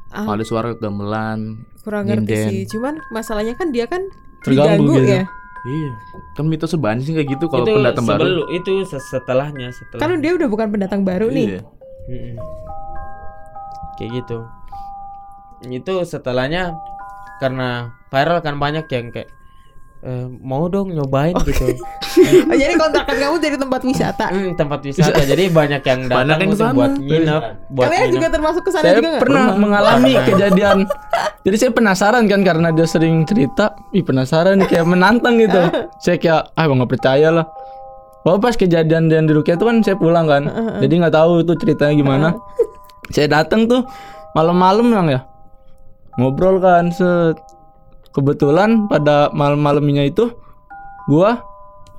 Ah, Kalau ada suara gamelan. kurang ngerti sih. Cuman masalahnya kan dia kan Terganggu gitu. ya. Iya. Kan mitos banyak sih kayak gitu kalau pendatang baru. sebelum itu se- setelahnya setelah. Kan dia udah bukan pendatang baru nih. Iya. Mm-mm. Kayak gitu. Itu setelahnya karena viral kan banyak yang kayak eh, mau dong nyobain gitu. Oh, jadi kontrakan kamu jadi tempat wisata. Hmm, tempat wisata. Jadi banyak yang Banyak datang ke sana. buat nginep, buat Kalian nginep. juga termasuk ke sana saya juga nggak? pernah mengalami kejadian. Jadi saya penasaran kan karena dia sering cerita. Ih penasaran kayak menantang gitu. Saya kayak ah nggak percaya lah. Oh pas kejadian yang di Rukia itu kan saya pulang kan. Jadi nggak tahu itu ceritanya gimana. Saya datang tuh malam-malam yang ya. Ngobrol kan set kebetulan pada malam-malamnya itu gua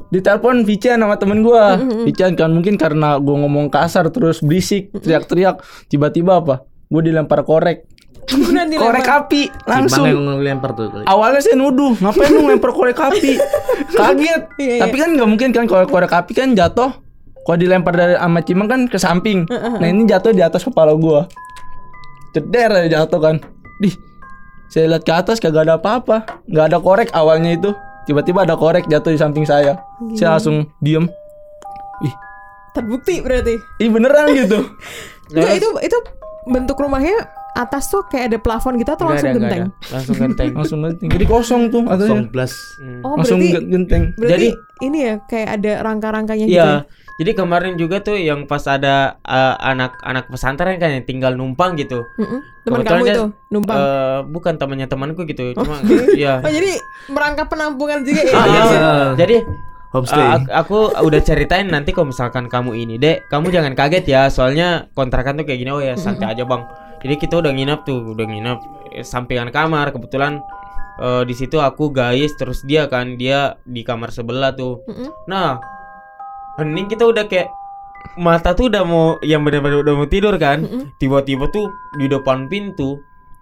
ditelepon Vichan sama temen gua. Vichan kan mungkin karena gua ngomong kasar terus berisik, teriak-teriak, tiba-tiba apa? Gua dilempar korek. Korek api langsung. Ngelempar tuh? Awalnya saya nuduh, ngapain lu lempar korek api? Kaget. Iya, iya. Tapi kan nggak mungkin kan kalau korek api kan jatuh. Kalau dilempar dari sama Cimang kan ke samping. Nah ini jatuh di atas kepala gua. Ceder aja jatuh kan. Dih, saya lihat ke atas kagak ada apa-apa. Nggak ada korek awalnya itu. Tiba-tiba ada korek jatuh di samping saya. Saya langsung diem. Ih, Terbukti berarti. ih beneran gitu. Enggak itu itu bentuk rumahnya atas tuh kayak ada plafon gitu atau Nggak langsung ada, nggak genteng? ada. Langsung genteng. langsung genteng. Jadi kosong tuh atasnya. Song blas. Hmm. Oh, langsung berarti gen- genteng. berarti Jadi- ini ya kayak ada rangka-rangkanya gitu. Iya. Ya? Jadi kemarin juga tuh yang pas ada uh, anak-anak pesantren kan yang tinggal numpang gitu. Mm-mm. Teman Kebetulan kamu itu numpang. Eh, bukan temannya temanku gitu. Cuma iya. oh jadi merangkap penampungan juga ya? Ah, iya, Iya. iya. Jadi Homestay. uh, aku, aku udah ceritain nanti kalau misalkan kamu ini, Dek, kamu jangan kaget ya, soalnya kontrakan tuh kayak gini. Oh ya, santai aja, Bang. Jadi kita udah nginap tuh, udah nginap eh, sampingan kamar. Kebetulan eh, di situ aku guys, terus dia kan dia di kamar sebelah tuh. Mm-mm. Nah, hening kita udah kayak mata tuh udah mau yang benar-benar udah mau tidur kan. Tiba-tiba tuh di depan pintu,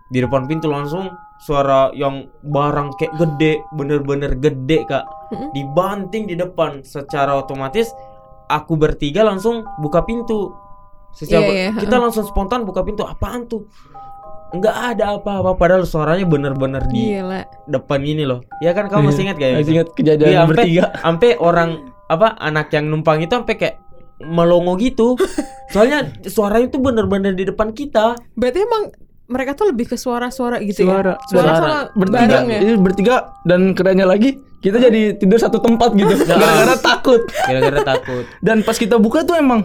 di depan pintu langsung suara yang barang kayak gede, bener-bener gede kak, dibanting di depan. Secara otomatis aku bertiga langsung buka pintu. Secara Iya, iya, kita langsung spontan buka pintu. Apaan tuh? Enggak ada apa-apa padahal suaranya bener-bener di Gila. depan ini loh. Ya kan kamu masih ingat kayak Masih ingat kejadian Iya, sampai bertiga. sampai orang apa anak yang numpang itu sampai kayak melongo gitu. Soalnya suaranya tuh bener-bener di depan kita. Berarti emang mereka tuh lebih ke suara-suara gitu Suara, ya? Suara suara. sama bertiga, ya? ini bertiga dan kerennya lagi kita jadi tidur satu tempat gitu gara-gara takut Gara-gara takut. dan pas kita buka tuh emang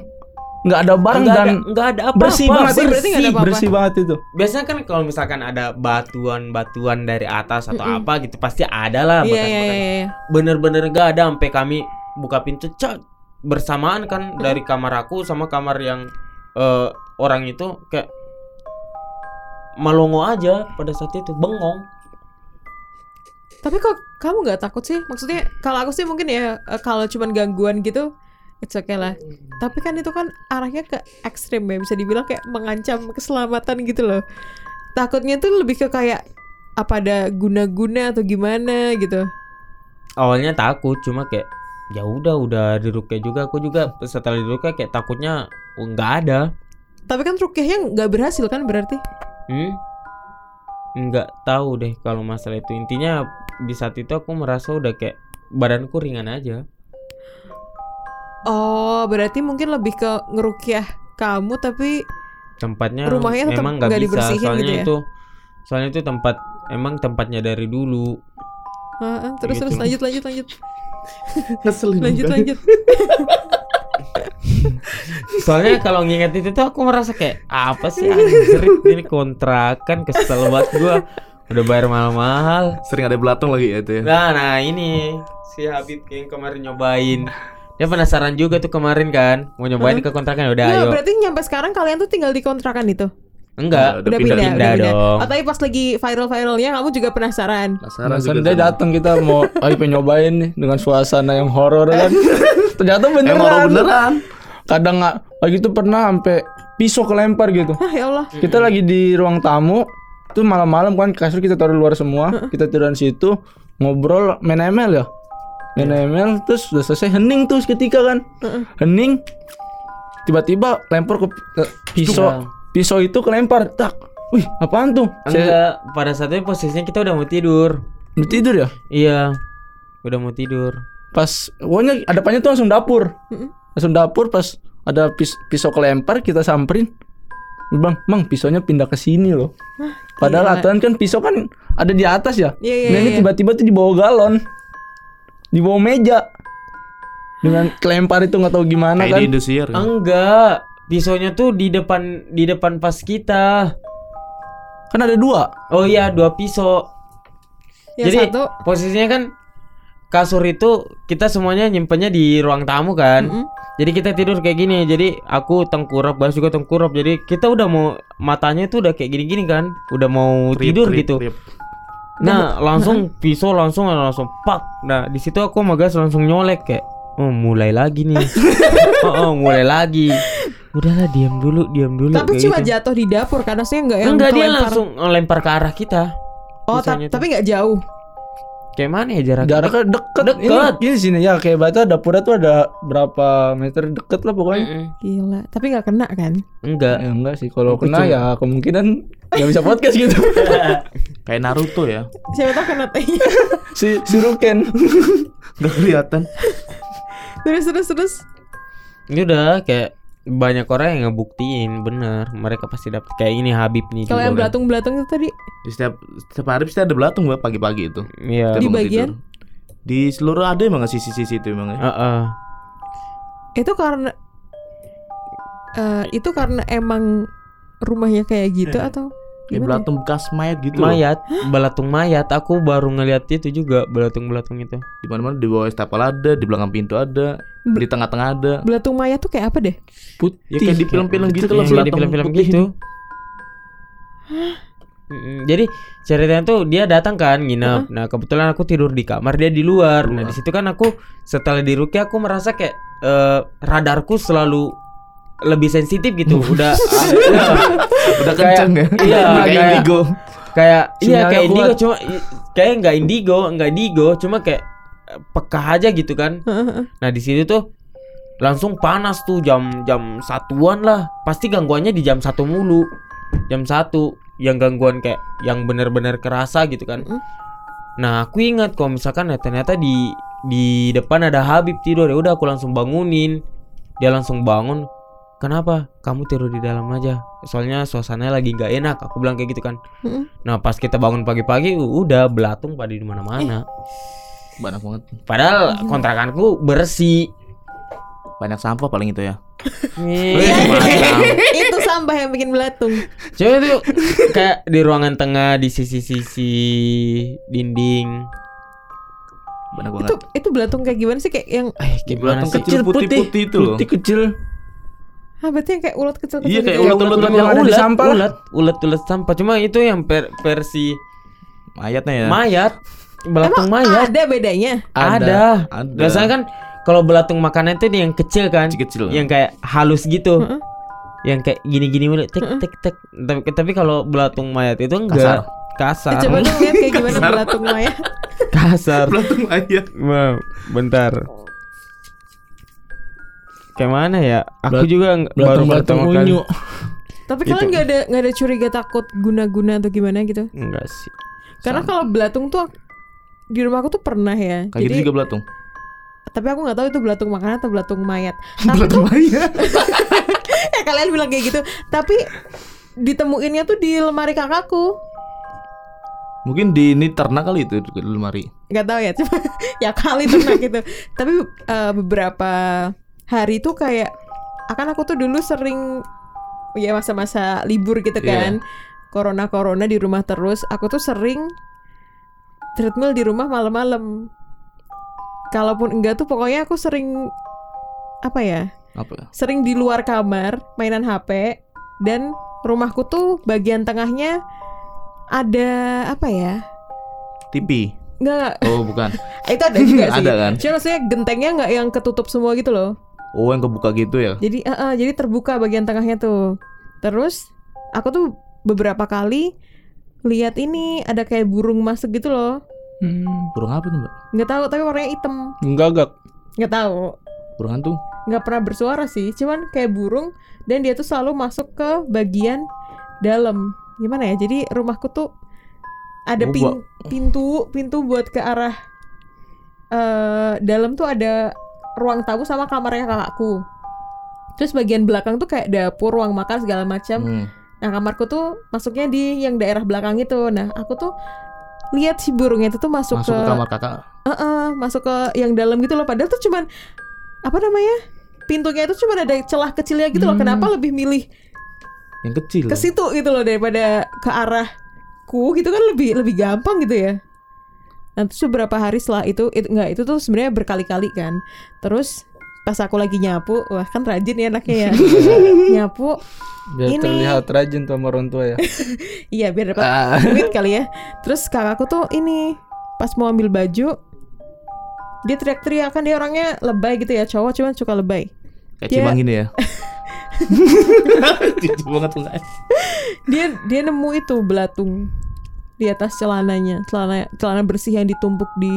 nggak ada barang Enggak dan ada enggak ada apa-apa. bersih banget Bersih, berarti nggak ada apa-apa. bersih banget itu Biasanya kan kalau misalkan ada batuan-batuan dari atas atau apa gitu pasti ada lah Iya iya bekas-bekas. iya. iya. Bener-bener enggak ada sampai kami buka pintu cak bersamaan kan dari kamar aku sama kamar yang eh, orang itu kayak melongo aja pada saat itu bengong. Tapi kok kamu nggak takut sih? Maksudnya kalau aku sih mungkin ya eh, kalau cuman gangguan gitu it's okay lah. Tapi kan itu kan arahnya ke ekstrim ya bisa dibilang kayak mengancam keselamatan gitu loh. Takutnya tuh lebih ke kayak apa ada guna-guna atau gimana gitu. awalnya takut cuma kayak ya udah udah dirukyah juga. Aku juga setelah dirukyah kayak takutnya oh, nggak ada. Tapi kan rukyahnya nggak berhasil kan berarti? hmm? Nggak tahu deh kalau masalah itu. Intinya di saat itu aku merasa udah kayak badanku ringan aja. Oh, berarti mungkin lebih ke ngerukyah kamu tapi tempatnya Rumahnya tetap memang nggak bisa. dibersihin soalnya gitu ya? itu soalnya itu tempat emang tempatnya dari dulu. Ah, ah, terus Gitu. terus. Lanjut lanjut lanjut Ngeselin. lanjut lanjut. soalnya kalau nginget itu tuh aku merasa kayak apa sih anjir ini kontrakan kesel banget gua udah bayar mahal-mahal Sering ada belatung lagi ya itu ya. Nah, nah ini si Habib yang kemarin nyobain. Dia penasaran juga tuh kemarin kan, mau nyobain ke kontrakan udah Nah, ayo. berarti nyampe sekarang kalian tuh tinggal di kontrakan itu? Enggak, Udah Udah, pindah, pindah, pindah udah pindah. dong. Oh, tapi pas lagi viral-viralnya kamu juga penasaran. Penasaran juga dia datang kita mau ayo pengen nyobain nih dengan suasana yang horor kan. Ternyata beneran. Emang horor beneran. Kadang nggak lagi itu pernah sampai pisau kelempar gitu. Hah, ya Allah. Kita lagi di ruang tamu, tuh malam-malam kan kasur kita taruh luar semua, kita tidur di situ ngobrol main ML ya. Main ML terus udah selesai hening tuh seketika kan. Hening tiba-tiba lempar ke, ke pisau. Iya. Pisau itu kelempar. Tak. Wih, apaan tuh? Saya enggak. Pada saat itu posisinya kita udah mau tidur. udah tidur ya? Iya, udah mau tidur. Pas pokoknya ada depannya tuh langsung dapur. Langsung dapur pas ada pis- pisau kelempar kita samperin. Bang, Bang, pisaunya pindah ke sini loh. Padahal gila. aturan kan pisau kan ada di atas ya. Iya, iya, nah ini iya. tiba-tiba tuh di bawah galon. Di bawah meja. Dengan kelempar itu nggak tahu gimana Kayak kan. di Indosiar kan. Enggak, pisaunya tuh di depan di depan pas kita. Kan ada dua. Oh iya, dua pisau. Yang Jadi satu posisinya kan kasur itu kita semuanya nyimpennya di ruang tamu kan. Mm-mm. Jadi kita tidur kayak gini. Jadi aku tengkurap, Bas juga tengkurap. Jadi kita udah mau matanya tuh udah kayak gini-gini kan. Udah mau Trip, tidur trip, gitu. trip. Nah, langsung pisau langsung langsung pak. Nah, di situ aku sama Gas langsung nyolek kayak oh mulai lagi nih oh, oh, mulai lagi udahlah diam dulu diam dulu Tapi cuma gitu. jatuh di dapur karena saya nggak yang enggak dia kelempar. langsung lempar ke arah kita Oh, ta- tuh. tapi nggak jauh. kayak mana ya jarak Jaraknya deket. Deket. Ini, ini sini ya kayak bata dapurnya tuh ada berapa meter deket lah pokoknya. Mm-mm. Gila, tapi nggak kena kan? enggak Ya enggak sih kalau kena ya kemungkinan nggak bisa podcast gitu. Kayak Naruto ya. Siapa tahu kena si si Ruken. Gak kelihatan. Terus terus terus. ini udah kayak banyak orang yang ngebuktiin bener mereka pasti dapat kayak ini Habib nih Kalau yang kan. belatung-belatung itu tadi Di setiap setiap hari pasti ada belatung Mbak pagi-pagi itu. Iya. Di bagian? tidur. Di seluruh ada emang nggak sisi-sisi itu emang ya. Heeh. itu karena eh itu karena emang rumahnya kayak gitu atau Kayak gimana? belatung bekas mayat gitu. loh. mayat, belatung mayat. Aku baru ngeliat itu juga belatung-belatung itu. Di mana-mana di bawah estapel ada, di belakang pintu ada, Be- di tengah-tengah ada. Belatung mayat tuh kayak apa deh? Putih. Ya kayak di film-film gitu loh kayak di belatung film-film putih. gitu. Jadi ceritanya tuh dia datang kan nginep. Nah kebetulan aku tidur di kamar dia di luar. Nah di situ kan aku setelah di Rukia aku merasa kayak eh, radarku selalu lebih sensitif gitu. Udah Udah Kayak- kenceng ya. iya, kayak indigo. kayak iya kayak indigo cuma kayak nggak indigo nggak indigo cuma kayak eh, peka aja gitu kan. Nah di situ tuh langsung panas tuh jam jam satuan lah. Pasti gangguannya di jam satu mulu. Jam satu yang gangguan kayak yang bener-bener kerasa gitu kan. Nah aku ingat kalau misalkan ya ternyata di di depan ada Habib tidur ya udah aku langsung bangunin. Dia langsung bangun kenapa kamu tidur di dalam aja soalnya suasananya lagi nggak enak aku bilang kayak gitu kan Mm-mm. Nah pas kita bangun pagi-pagi udah belatung pada di mana-mana. Banyak banget. Padahal kontrakanku bersih. Banyak sampah paling itu ya. Itu sampah yang bikin belatung. Coba itu kayak di ruangan tengah di sisi-sisi dinding. Banyak banget. Itu itu belatung kayak gimana sih kayak yang Eh gimana Belatung sih? kecil putih-putih itu loh. Putih kecil. Ah berarti yang kayak ulat kecil-kecil Iya, kayak gitu ya? ulat-ulat Ulat yang ada di ulat, sampah ulat, ulat, ulat sampah. Cuma itu yang per- versi Mayatnya ya. mayat, belatung Emang mayat. ada bedanya? Ada. Ada. Biasanya kan kalau belatung makanan itu yang kecil kan, Kecil-kecil. yang kayak halus gitu. Heeh. yang kayak gini-gini mulu tek tek tek tapi tapi kalau belatung mayat itu enggak kasar Eh, coba dong lihat kayak gimana belatung mayat. kasar Belatung mayat. Wow, bentar kayak mana ya aku Belat- juga baru pertama kali unyu. Tapi Gitu. kalian nggak ada nggak ada curiga takut guna-guna atau gimana gitu? enggak sih Karena kalau belatung tuh di rumahku tuh pernah ya. Kayak gitu Jadi juga belatung. tapi aku nggak tahu itu belatung makanan atau belatung mayat. Tapi tuh Belatung mayat. ya kalian bilang kayak gitu. Tapi ditemuinnya tuh di lemari kakakku. Mungkin di ini ternak kali itu di lemari. nggak tahu ya cuma ya kali ternak gitu tapi eh, beberapa hari tuh kayak akan aku tuh dulu sering ya masa-masa libur gitu Iya. kan corona corona di rumah terus aku tuh sering treadmill di rumah malam-malam kalaupun enggak tuh pokoknya aku sering apa ya Apa sering di luar kamar mainan HP dan rumahku tuh bagian tengahnya ada apa ya TV. nggak Oh, bukan. itu ada juga sih Ada kan? Cuma maksudnya gentengnya nggak yang ketutup semua gitu loh. Oh, yang kebuka gitu ya. Jadi eh, eh, jadi terbuka bagian tengahnya tuh. Terus aku tuh beberapa kali lihat ini ada kayak burung masuk gitu loh. Hmm, Burung apa tuh, Mbak? Nggak tahu tapi warnanya hitam. Gagak. Nggak tahu. Burung hantu. Nggak pernah bersuara sih. Cuman kayak burung dan dia tuh selalu masuk ke bagian dalam. Gimana ya? Jadi rumahku tuh ada Oh, pin- pintu pintu buat ke arah eh dalam tuh ada ruang tamu sama kamarnya kakakku. Terus bagian belakang tuh kayak dapur, ruang makan segala macam. Hmm. Nah kamarku tuh masuknya di yang daerah belakang itu. Nah aku tuh lihat si burungnya itu tuh masuk, Masuk ke, ke kamar kakak. Eh, eh, masuk ke yang dalam gitu loh. Padahal tuh cuman apa namanya pintunya itu cuma ada celah kecilnya gitu loh. Hmm. Kenapa lebih milih Yang kecil. ke situ gitu loh daripada ke arahku gitu kan lebih lebih gampang gitu ya. Nanti beberapa hari setelah itu, itu enggak itu tuh sebenarnya berkali-kali kan. Terus pas aku lagi nyapu, wah kan rajin ya anaknya ya. nyapu, Biar Ini- terlihat rajin tuh sama orang tua ya. iya biar dapat Ah. duit kali ya. Terus kakakku tuh ini pas mau ambil baju dia teriak-teriak kan dia orangnya lebay gitu ya cowok cuman suka lebay Kayak Dia- cimang gini ya. Banget dia dia nemu itu belatung di atas celananya celana celana bersih yang ditumpuk di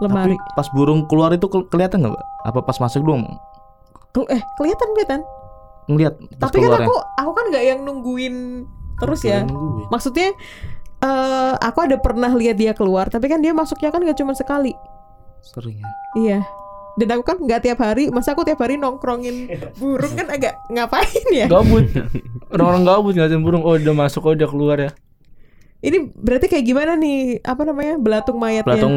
lemari Tapi pas burung keluar itu ke- kelihatan nggak? Apa pas masuk doang? Kel- eh kelihatan kelihatan Ngeliat pas tapi kan keluarnya. aku aku kan nggak yang nungguin terus ya Nungguin. maksudnya eh aku ada pernah lihat dia keluar tapi kan dia masuknya kan nggak cuma sekali Sering ya. iya dan aku kan nggak tiap hari masa aku tiap hari nongkrongin burung kan agak ngapain ya Gabut. Orang-orang gabut ngeliatin burung. Oh udah masuk, oh udah keluar ya. Ini berarti kayak gimana nih apa namanya belatung mayatnya Belatung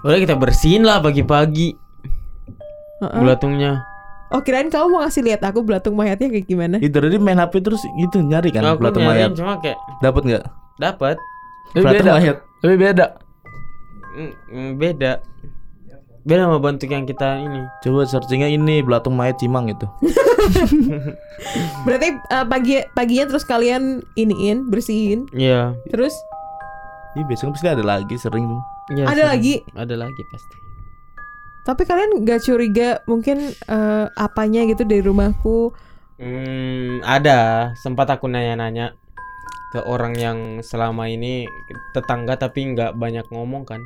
Udah kita bersihin lah pagi-pagi Heeh. belatungnya. oh kirain kamu mau ngasih lihat aku belatung mayatnya kayak gimana itu tadi main HP terus gitu nyari kan Aku belatung nyariin mayat. cuma kayak Dapat nggak? dapat Tapi Belatung beda. mayat. Tapi beda. Mm, mm, beda. Beda sama bentuk yang kita ini. Coba searchingnya ini belatung mayat cimang gitu. berarti eh, pagi paginya terus kalian iniin bersihin Iya. terus Ini biasanya pasti ada lagi sering tuh. Iya, Ada sering. lagi? Ada lagi pasti. tapi kalian nggak curiga mungkin eh, apanya gitu dari rumahku Hmm, ada. Sempat aku nanya-nanya ke orang yang selama ini tetangga tapi nggak banyak ngomong kan.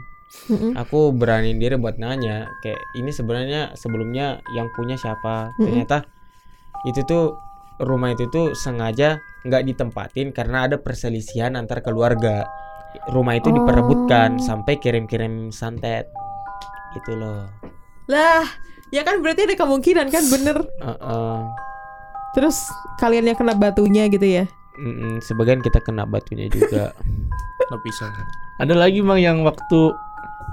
Mm-mm. Aku berani diri buat nanya kayak ini sebenarnya sebelumnya yang punya siapa? Mm-mm. Ternyata itu tuh rumah itu tuh sengaja nggak ditempatin karena ada perselisihan antar keluarga. Rumah itu Oh. diperebutkan sampai kirim-kirim santet. Gitu loh. lah ya kan berarti ada kemungkinan kan bener Heeh. terus kalian yang kena batunya gitu ya Mm-mm, sebagian kita kena batunya juga. Lapisan. Ada lagi bang yang waktu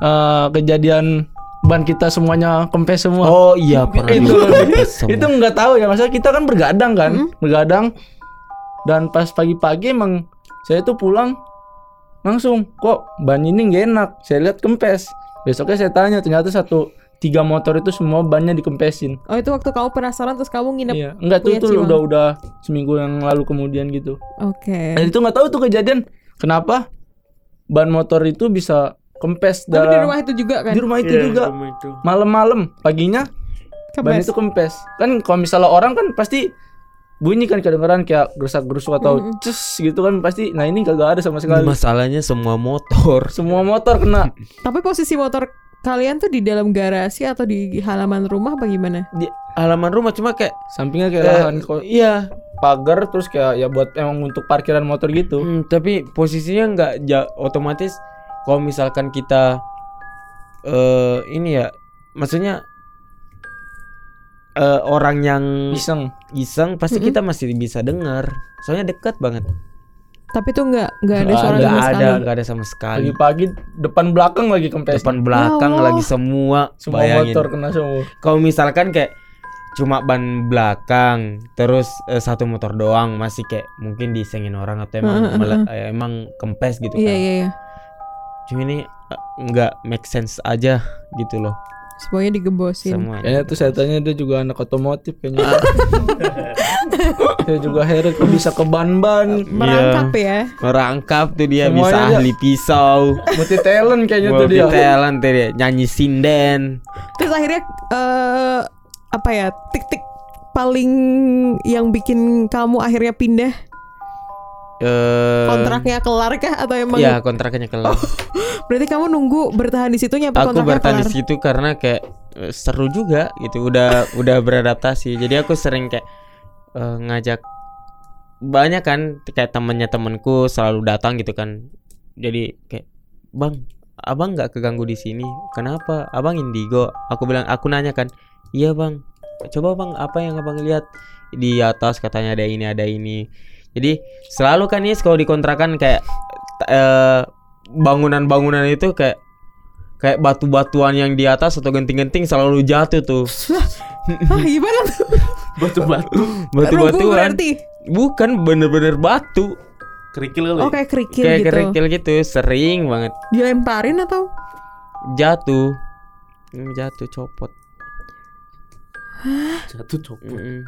eh, kejadian ban kita semuanya kempes semua. Oh iya pernah itu itu nggak tahu ya masa kita kan bergadang kan bergadang. Dan pas pagi-pagi emang saya tuh pulang langsung kok ban ini nggak enak? Saya lihat kempes. Besoknya saya tanya ternyata satu tiga motor itu semua bannya dikempesin. Oh itu waktu kamu penasaran terus kamu nginep iya enggak tuh itu udah udah seminggu yang lalu kemudian gitu. Oke. Dan itu nggak tahu tuh kejadian. Kenapa ban motor itu bisa kempes tapi di dalam rumah itu juga kan di rumah itu Iya, juga rumah itu. malam-malam paginya ban Kempes. itu kempes kan kalau misalnya orang kan pasti bunyi kan kedengeran kayak gerusak gerusuk atau Mm-mm. cus gitu kan pasti nah ini kagak ada sama sekali Masalahnya semua motor. semua motor kena tapi posisi motor kalian tuh di dalam garasi atau di halaman rumah apa gimana Di halaman rumah cuma kayak sampingnya kayak eh, lahan kok iya, pagar terus kayak ya buat emang untuk parkiran motor gitu Hmm, tapi posisinya nggak ja- otomatis kalau misalkan kita eh ini ya, maksudnya eh orang yang iseng iseng pasti Mm-mm. kita masih bisa dengar. Soalnya dekat banget. tapi tuh nggak nggak ada suara Nggak sama ada, sekali nggak ada sama sekali. pagi-pagi depan belakang lagi kempes Depan belakang Ya Allah. lagi semua. semua bayangin. motor kena semua Kalau misalkan kayak cuma ban belakang terus eh, satu motor doang masih kayak mungkin disengin orang atau emang Heeh, mele- eh, emang kempes gitu iya kan. iya iya Cuma ini eh, nggak make sense aja gitu loh. Semuanya digembosin semuanya. kayaknya tuh saya tanya dia juga anak otomotif kayaknya. Saya juga heran kok bisa ke ban-ban merangkap ya. Merangkap tuh dia Semuanya bisa dia- ahli pisau. multi talent kayaknya tuh multi dia. Talent tuh dia. Nyanyi sinden. terus akhirnya eh apa ya tik-tik paling yang bikin kamu akhirnya pindah Eh, kontraknya kelar kah? Atau emang? Iya kontraknya kelar. berarti kamu nunggu bertahan di situnya apa aku bertahan di situ karena kayak eh, seru juga gitu. Udah udah beradaptasi. Jadi aku sering kayak eh, ngajak banyak kan kayak temennya temenku selalu datang gitu kan. Jadi kayak bang abang nggak keganggu di sini. Kenapa? Abang indigo. Aku bilang aku nanya kan iya bang. Coba bang apa yang abang lihat? Di atas katanya ada ini ada ini jadi selalu kan nih kalau dikontrakan kayak eh, bangunan-bangunan itu kayak kayak batu-batuan yang di atas atau genting-genting selalu jatuh tuh. Hah, gimana tuh? Batu-batu. Rubuh batu-batuan berarti. Bukan bener-bener batu. Kerikil kali. oh kayak kerikil kayak gitu. kerikil gitu sering banget. Dilemparin atau? Jatuh. Hmm, jatuh copot. Jatuh copot. Mm-mm.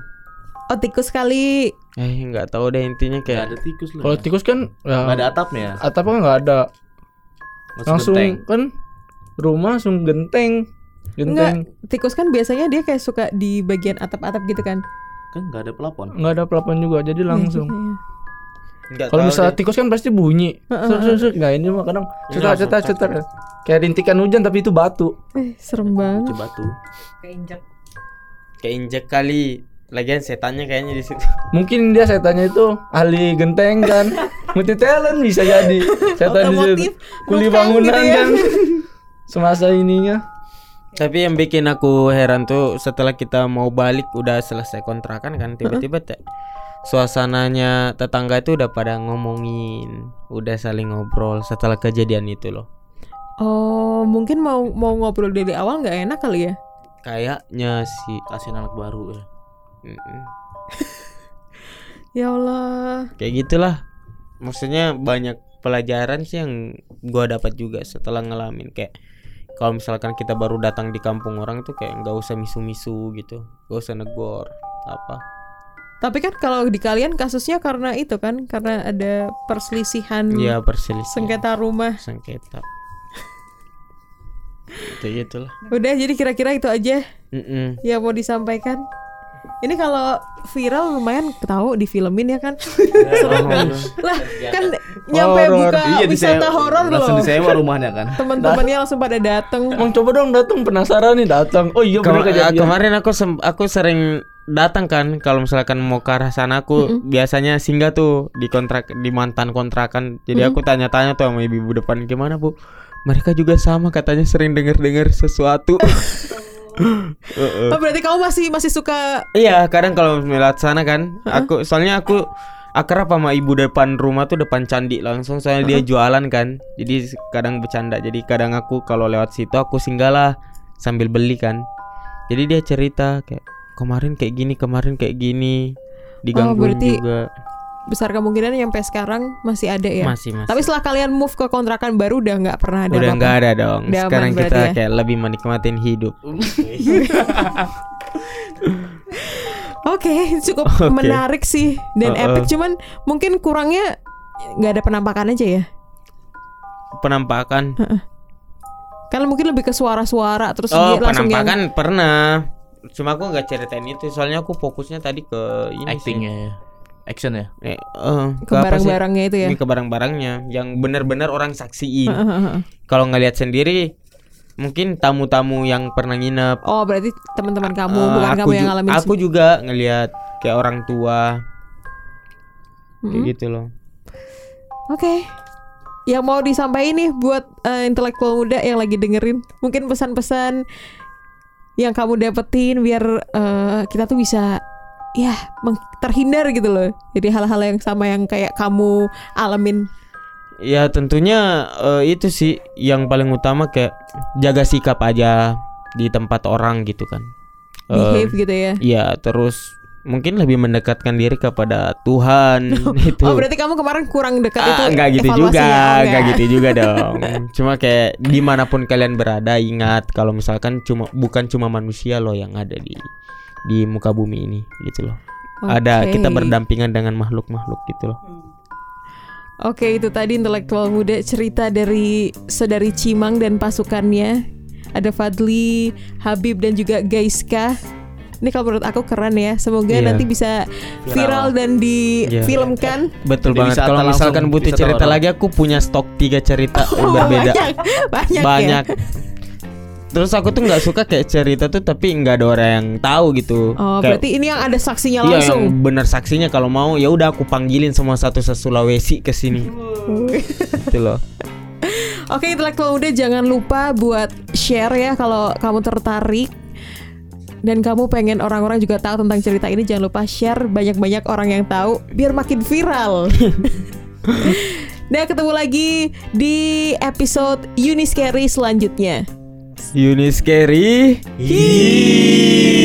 Oh tikus kali eh nggak tahu deh intinya Gak kayak ada tikus lah. kalau tikus kan ya, Gak ada atapnya ya. atapnya nggak ada Masuk langsung genteng. kan rumah langsung genteng. Enggak, Genteng. tikus kan biasanya dia kayak suka di bagian atap-atap gitu kan. Kan nggak ada pelapon. Nggak ada pelapon juga jadi langsung. Iya, iya. Nggak Kalau misalnya deh. tikus kan pasti bunyi. Suk, suk, suk. Nggak ini mah kadang cetar langsung cetar cetar. Kayak rintikan hujan tapi itu batu. Eh, serem banget. Coba tuh. keinjek kali. Lagian setannya kayaknya di situ. Mungkin dia setannya itu ahli genteng kan. Multi talent bisa jadi. Setan di situ. Kuli bukan bangunan gitu ya. kan. Semasa ininya. Tapi yang bikin aku heran tuh setelah kita mau balik udah selesai kontrakan kan tiba-tiba te- suasananya tetangga itu udah pada ngomongin, udah saling ngobrol setelah kejadian itu loh. Oh, mungkin mau mau ngobrol dari awal nggak enak kali ya? Kayaknya sih. Kasihin anak baru ya. Ya Allah. Kayak gitulah. Maksudnya banyak pelajaran sih yang gua dapat juga setelah ngalamin kayak kalau misalkan kita baru datang di kampung orang tuh kayak nggak usah misu-misu gitu, nggak usah negor apa. Tapi kan kalau di kalian kasusnya karena itu kan, karena ada perselisihan Ya perselisihan. sengketa rumah. sengketa itu gitulah Udah, jadi kira-kira itu aja Mm-mm. yang mau disampaikan. Ini kalau viral lumayan tahu di filmin ya kan? lah, kan nyampe Horor. buka Iya, wisata horor Langsung loh. disewa rumahnya kan. Teman-temannya langsung pada dateng. Emang coba dong datang penasaran nih datang. Oh iya benar Kema- kejadian. kemarin aku sem- aku sering datang kan kalau misalkan mau ke arah sana aku biasanya singgah tuh di kontrak di mantan kontrakan jadi aku tanya-tanya tuh sama ibu-ibu depan gimana bu mereka juga sama katanya sering dengar-dengar sesuatu. Oh, berarti kamu masih masih suka Iya, kadang kalau melihat sana kan, aku soalnya aku akrab sama ibu depan rumah tuh depan candi langsung soalnya dia jualan kan. Jadi kadang bercanda. Jadi kadang aku kalau lewat situ aku singgahlah sambil beli kan. Jadi dia cerita kayak kemarin kayak gini, kemarin kayak gini. Digangguin berarti juga. Besar kemungkinan yang sampai sekarang masih ada ya. Masih masih. Tapi setelah kalian move ke kontrakan baru udah nggak pernah ada Udah nggak ada dong. Udah Sekarang kita ya? kayak lebih menikmatin hidup. Oke, cukup Oke. menarik sih dan Uh-uh. epic. Cuman mungkin kurangnya nggak ada penampakan aja ya. Penampakan. Kan mungkin lebih ke suara-suara terus Oh, dia langsung yang penampakan pernah. Cuma aku nggak ceritain itu, soalnya aku fokusnya tadi ke ini sih. Actingnya ya. Action ya. Eh, eh, ke barang-barangnya itu ya. Ini ke barang-barangnya yang benar-benar orang saksiin. Heeh. Kalau ngelihat sendiri, mungkin tamu-tamu yang pernah nginep. Oh, berarti teman-teman kamu eh, bukan kamu yang ngalamin Aku juga ngelihat kayak orang tua, kayak Mm-mm. gitu loh. Oke. Yang mau disampaikan nih buat eh, intelektual muda yang lagi dengerin, mungkin pesan-pesan yang kamu dapetin biar eh, kita tuh bisa ya terhindar gitu loh. Jadi hal-hal yang sama yang kayak kamu alamin. Ya tentunya eh, itu sih yang paling utama kayak jaga sikap aja di tempat orang gitu kan. Eh, Behave gitu ya. Iya, terus mungkin lebih mendekatkan diri kepada Tuhan itu. Oh, berarti kamu kemarin kurang dekat itu. Ah, enggak gitu evaluasinya. juga, Oh, enggak gitu juga dong. Cuma kayak di mana pun kalian berada, ingat kalau misalkan cuma bukan cuma manusia loh yang ada di di muka bumi ini, gitu loh. Ada Oke. kita berdampingan dengan makhluk-makhluk gitu loh. Oke, itu tadi intelektual muda cerita dari saudari Cimang dan pasukannya. Ada Fadli, Habib dan juga Gaiska. Ini kalau menurut aku keren ya. Semoga Iya. nanti bisa viral dan difilmkan. Betul Jadi banget. Kalau misalkan butuh cerita orang. lagi, aku punya stok tiga cerita yang Oh, berbeda. banyak, banyak, Banyak. ya. Terus aku tuh nggak suka kayak cerita tuh tapi nggak ada orang yang tahu gitu. Oh, Kayak- berarti ini yang ada saksinya Iya langsung. yang bener saksinya kalau mau ya udah aku panggilin semua satu se Sulawesi ke sini. gitu loh. Oke, intelektual muda jangan lupa buat share ya kalau kamu tertarik dan kamu pengen orang-orang juga tahu tentang cerita ini jangan lupa share banyak-banyak orang yang tahu biar makin viral. Nah, ketemu lagi di episode Uniscary selanjutnya. Yuni Scary. Hiii.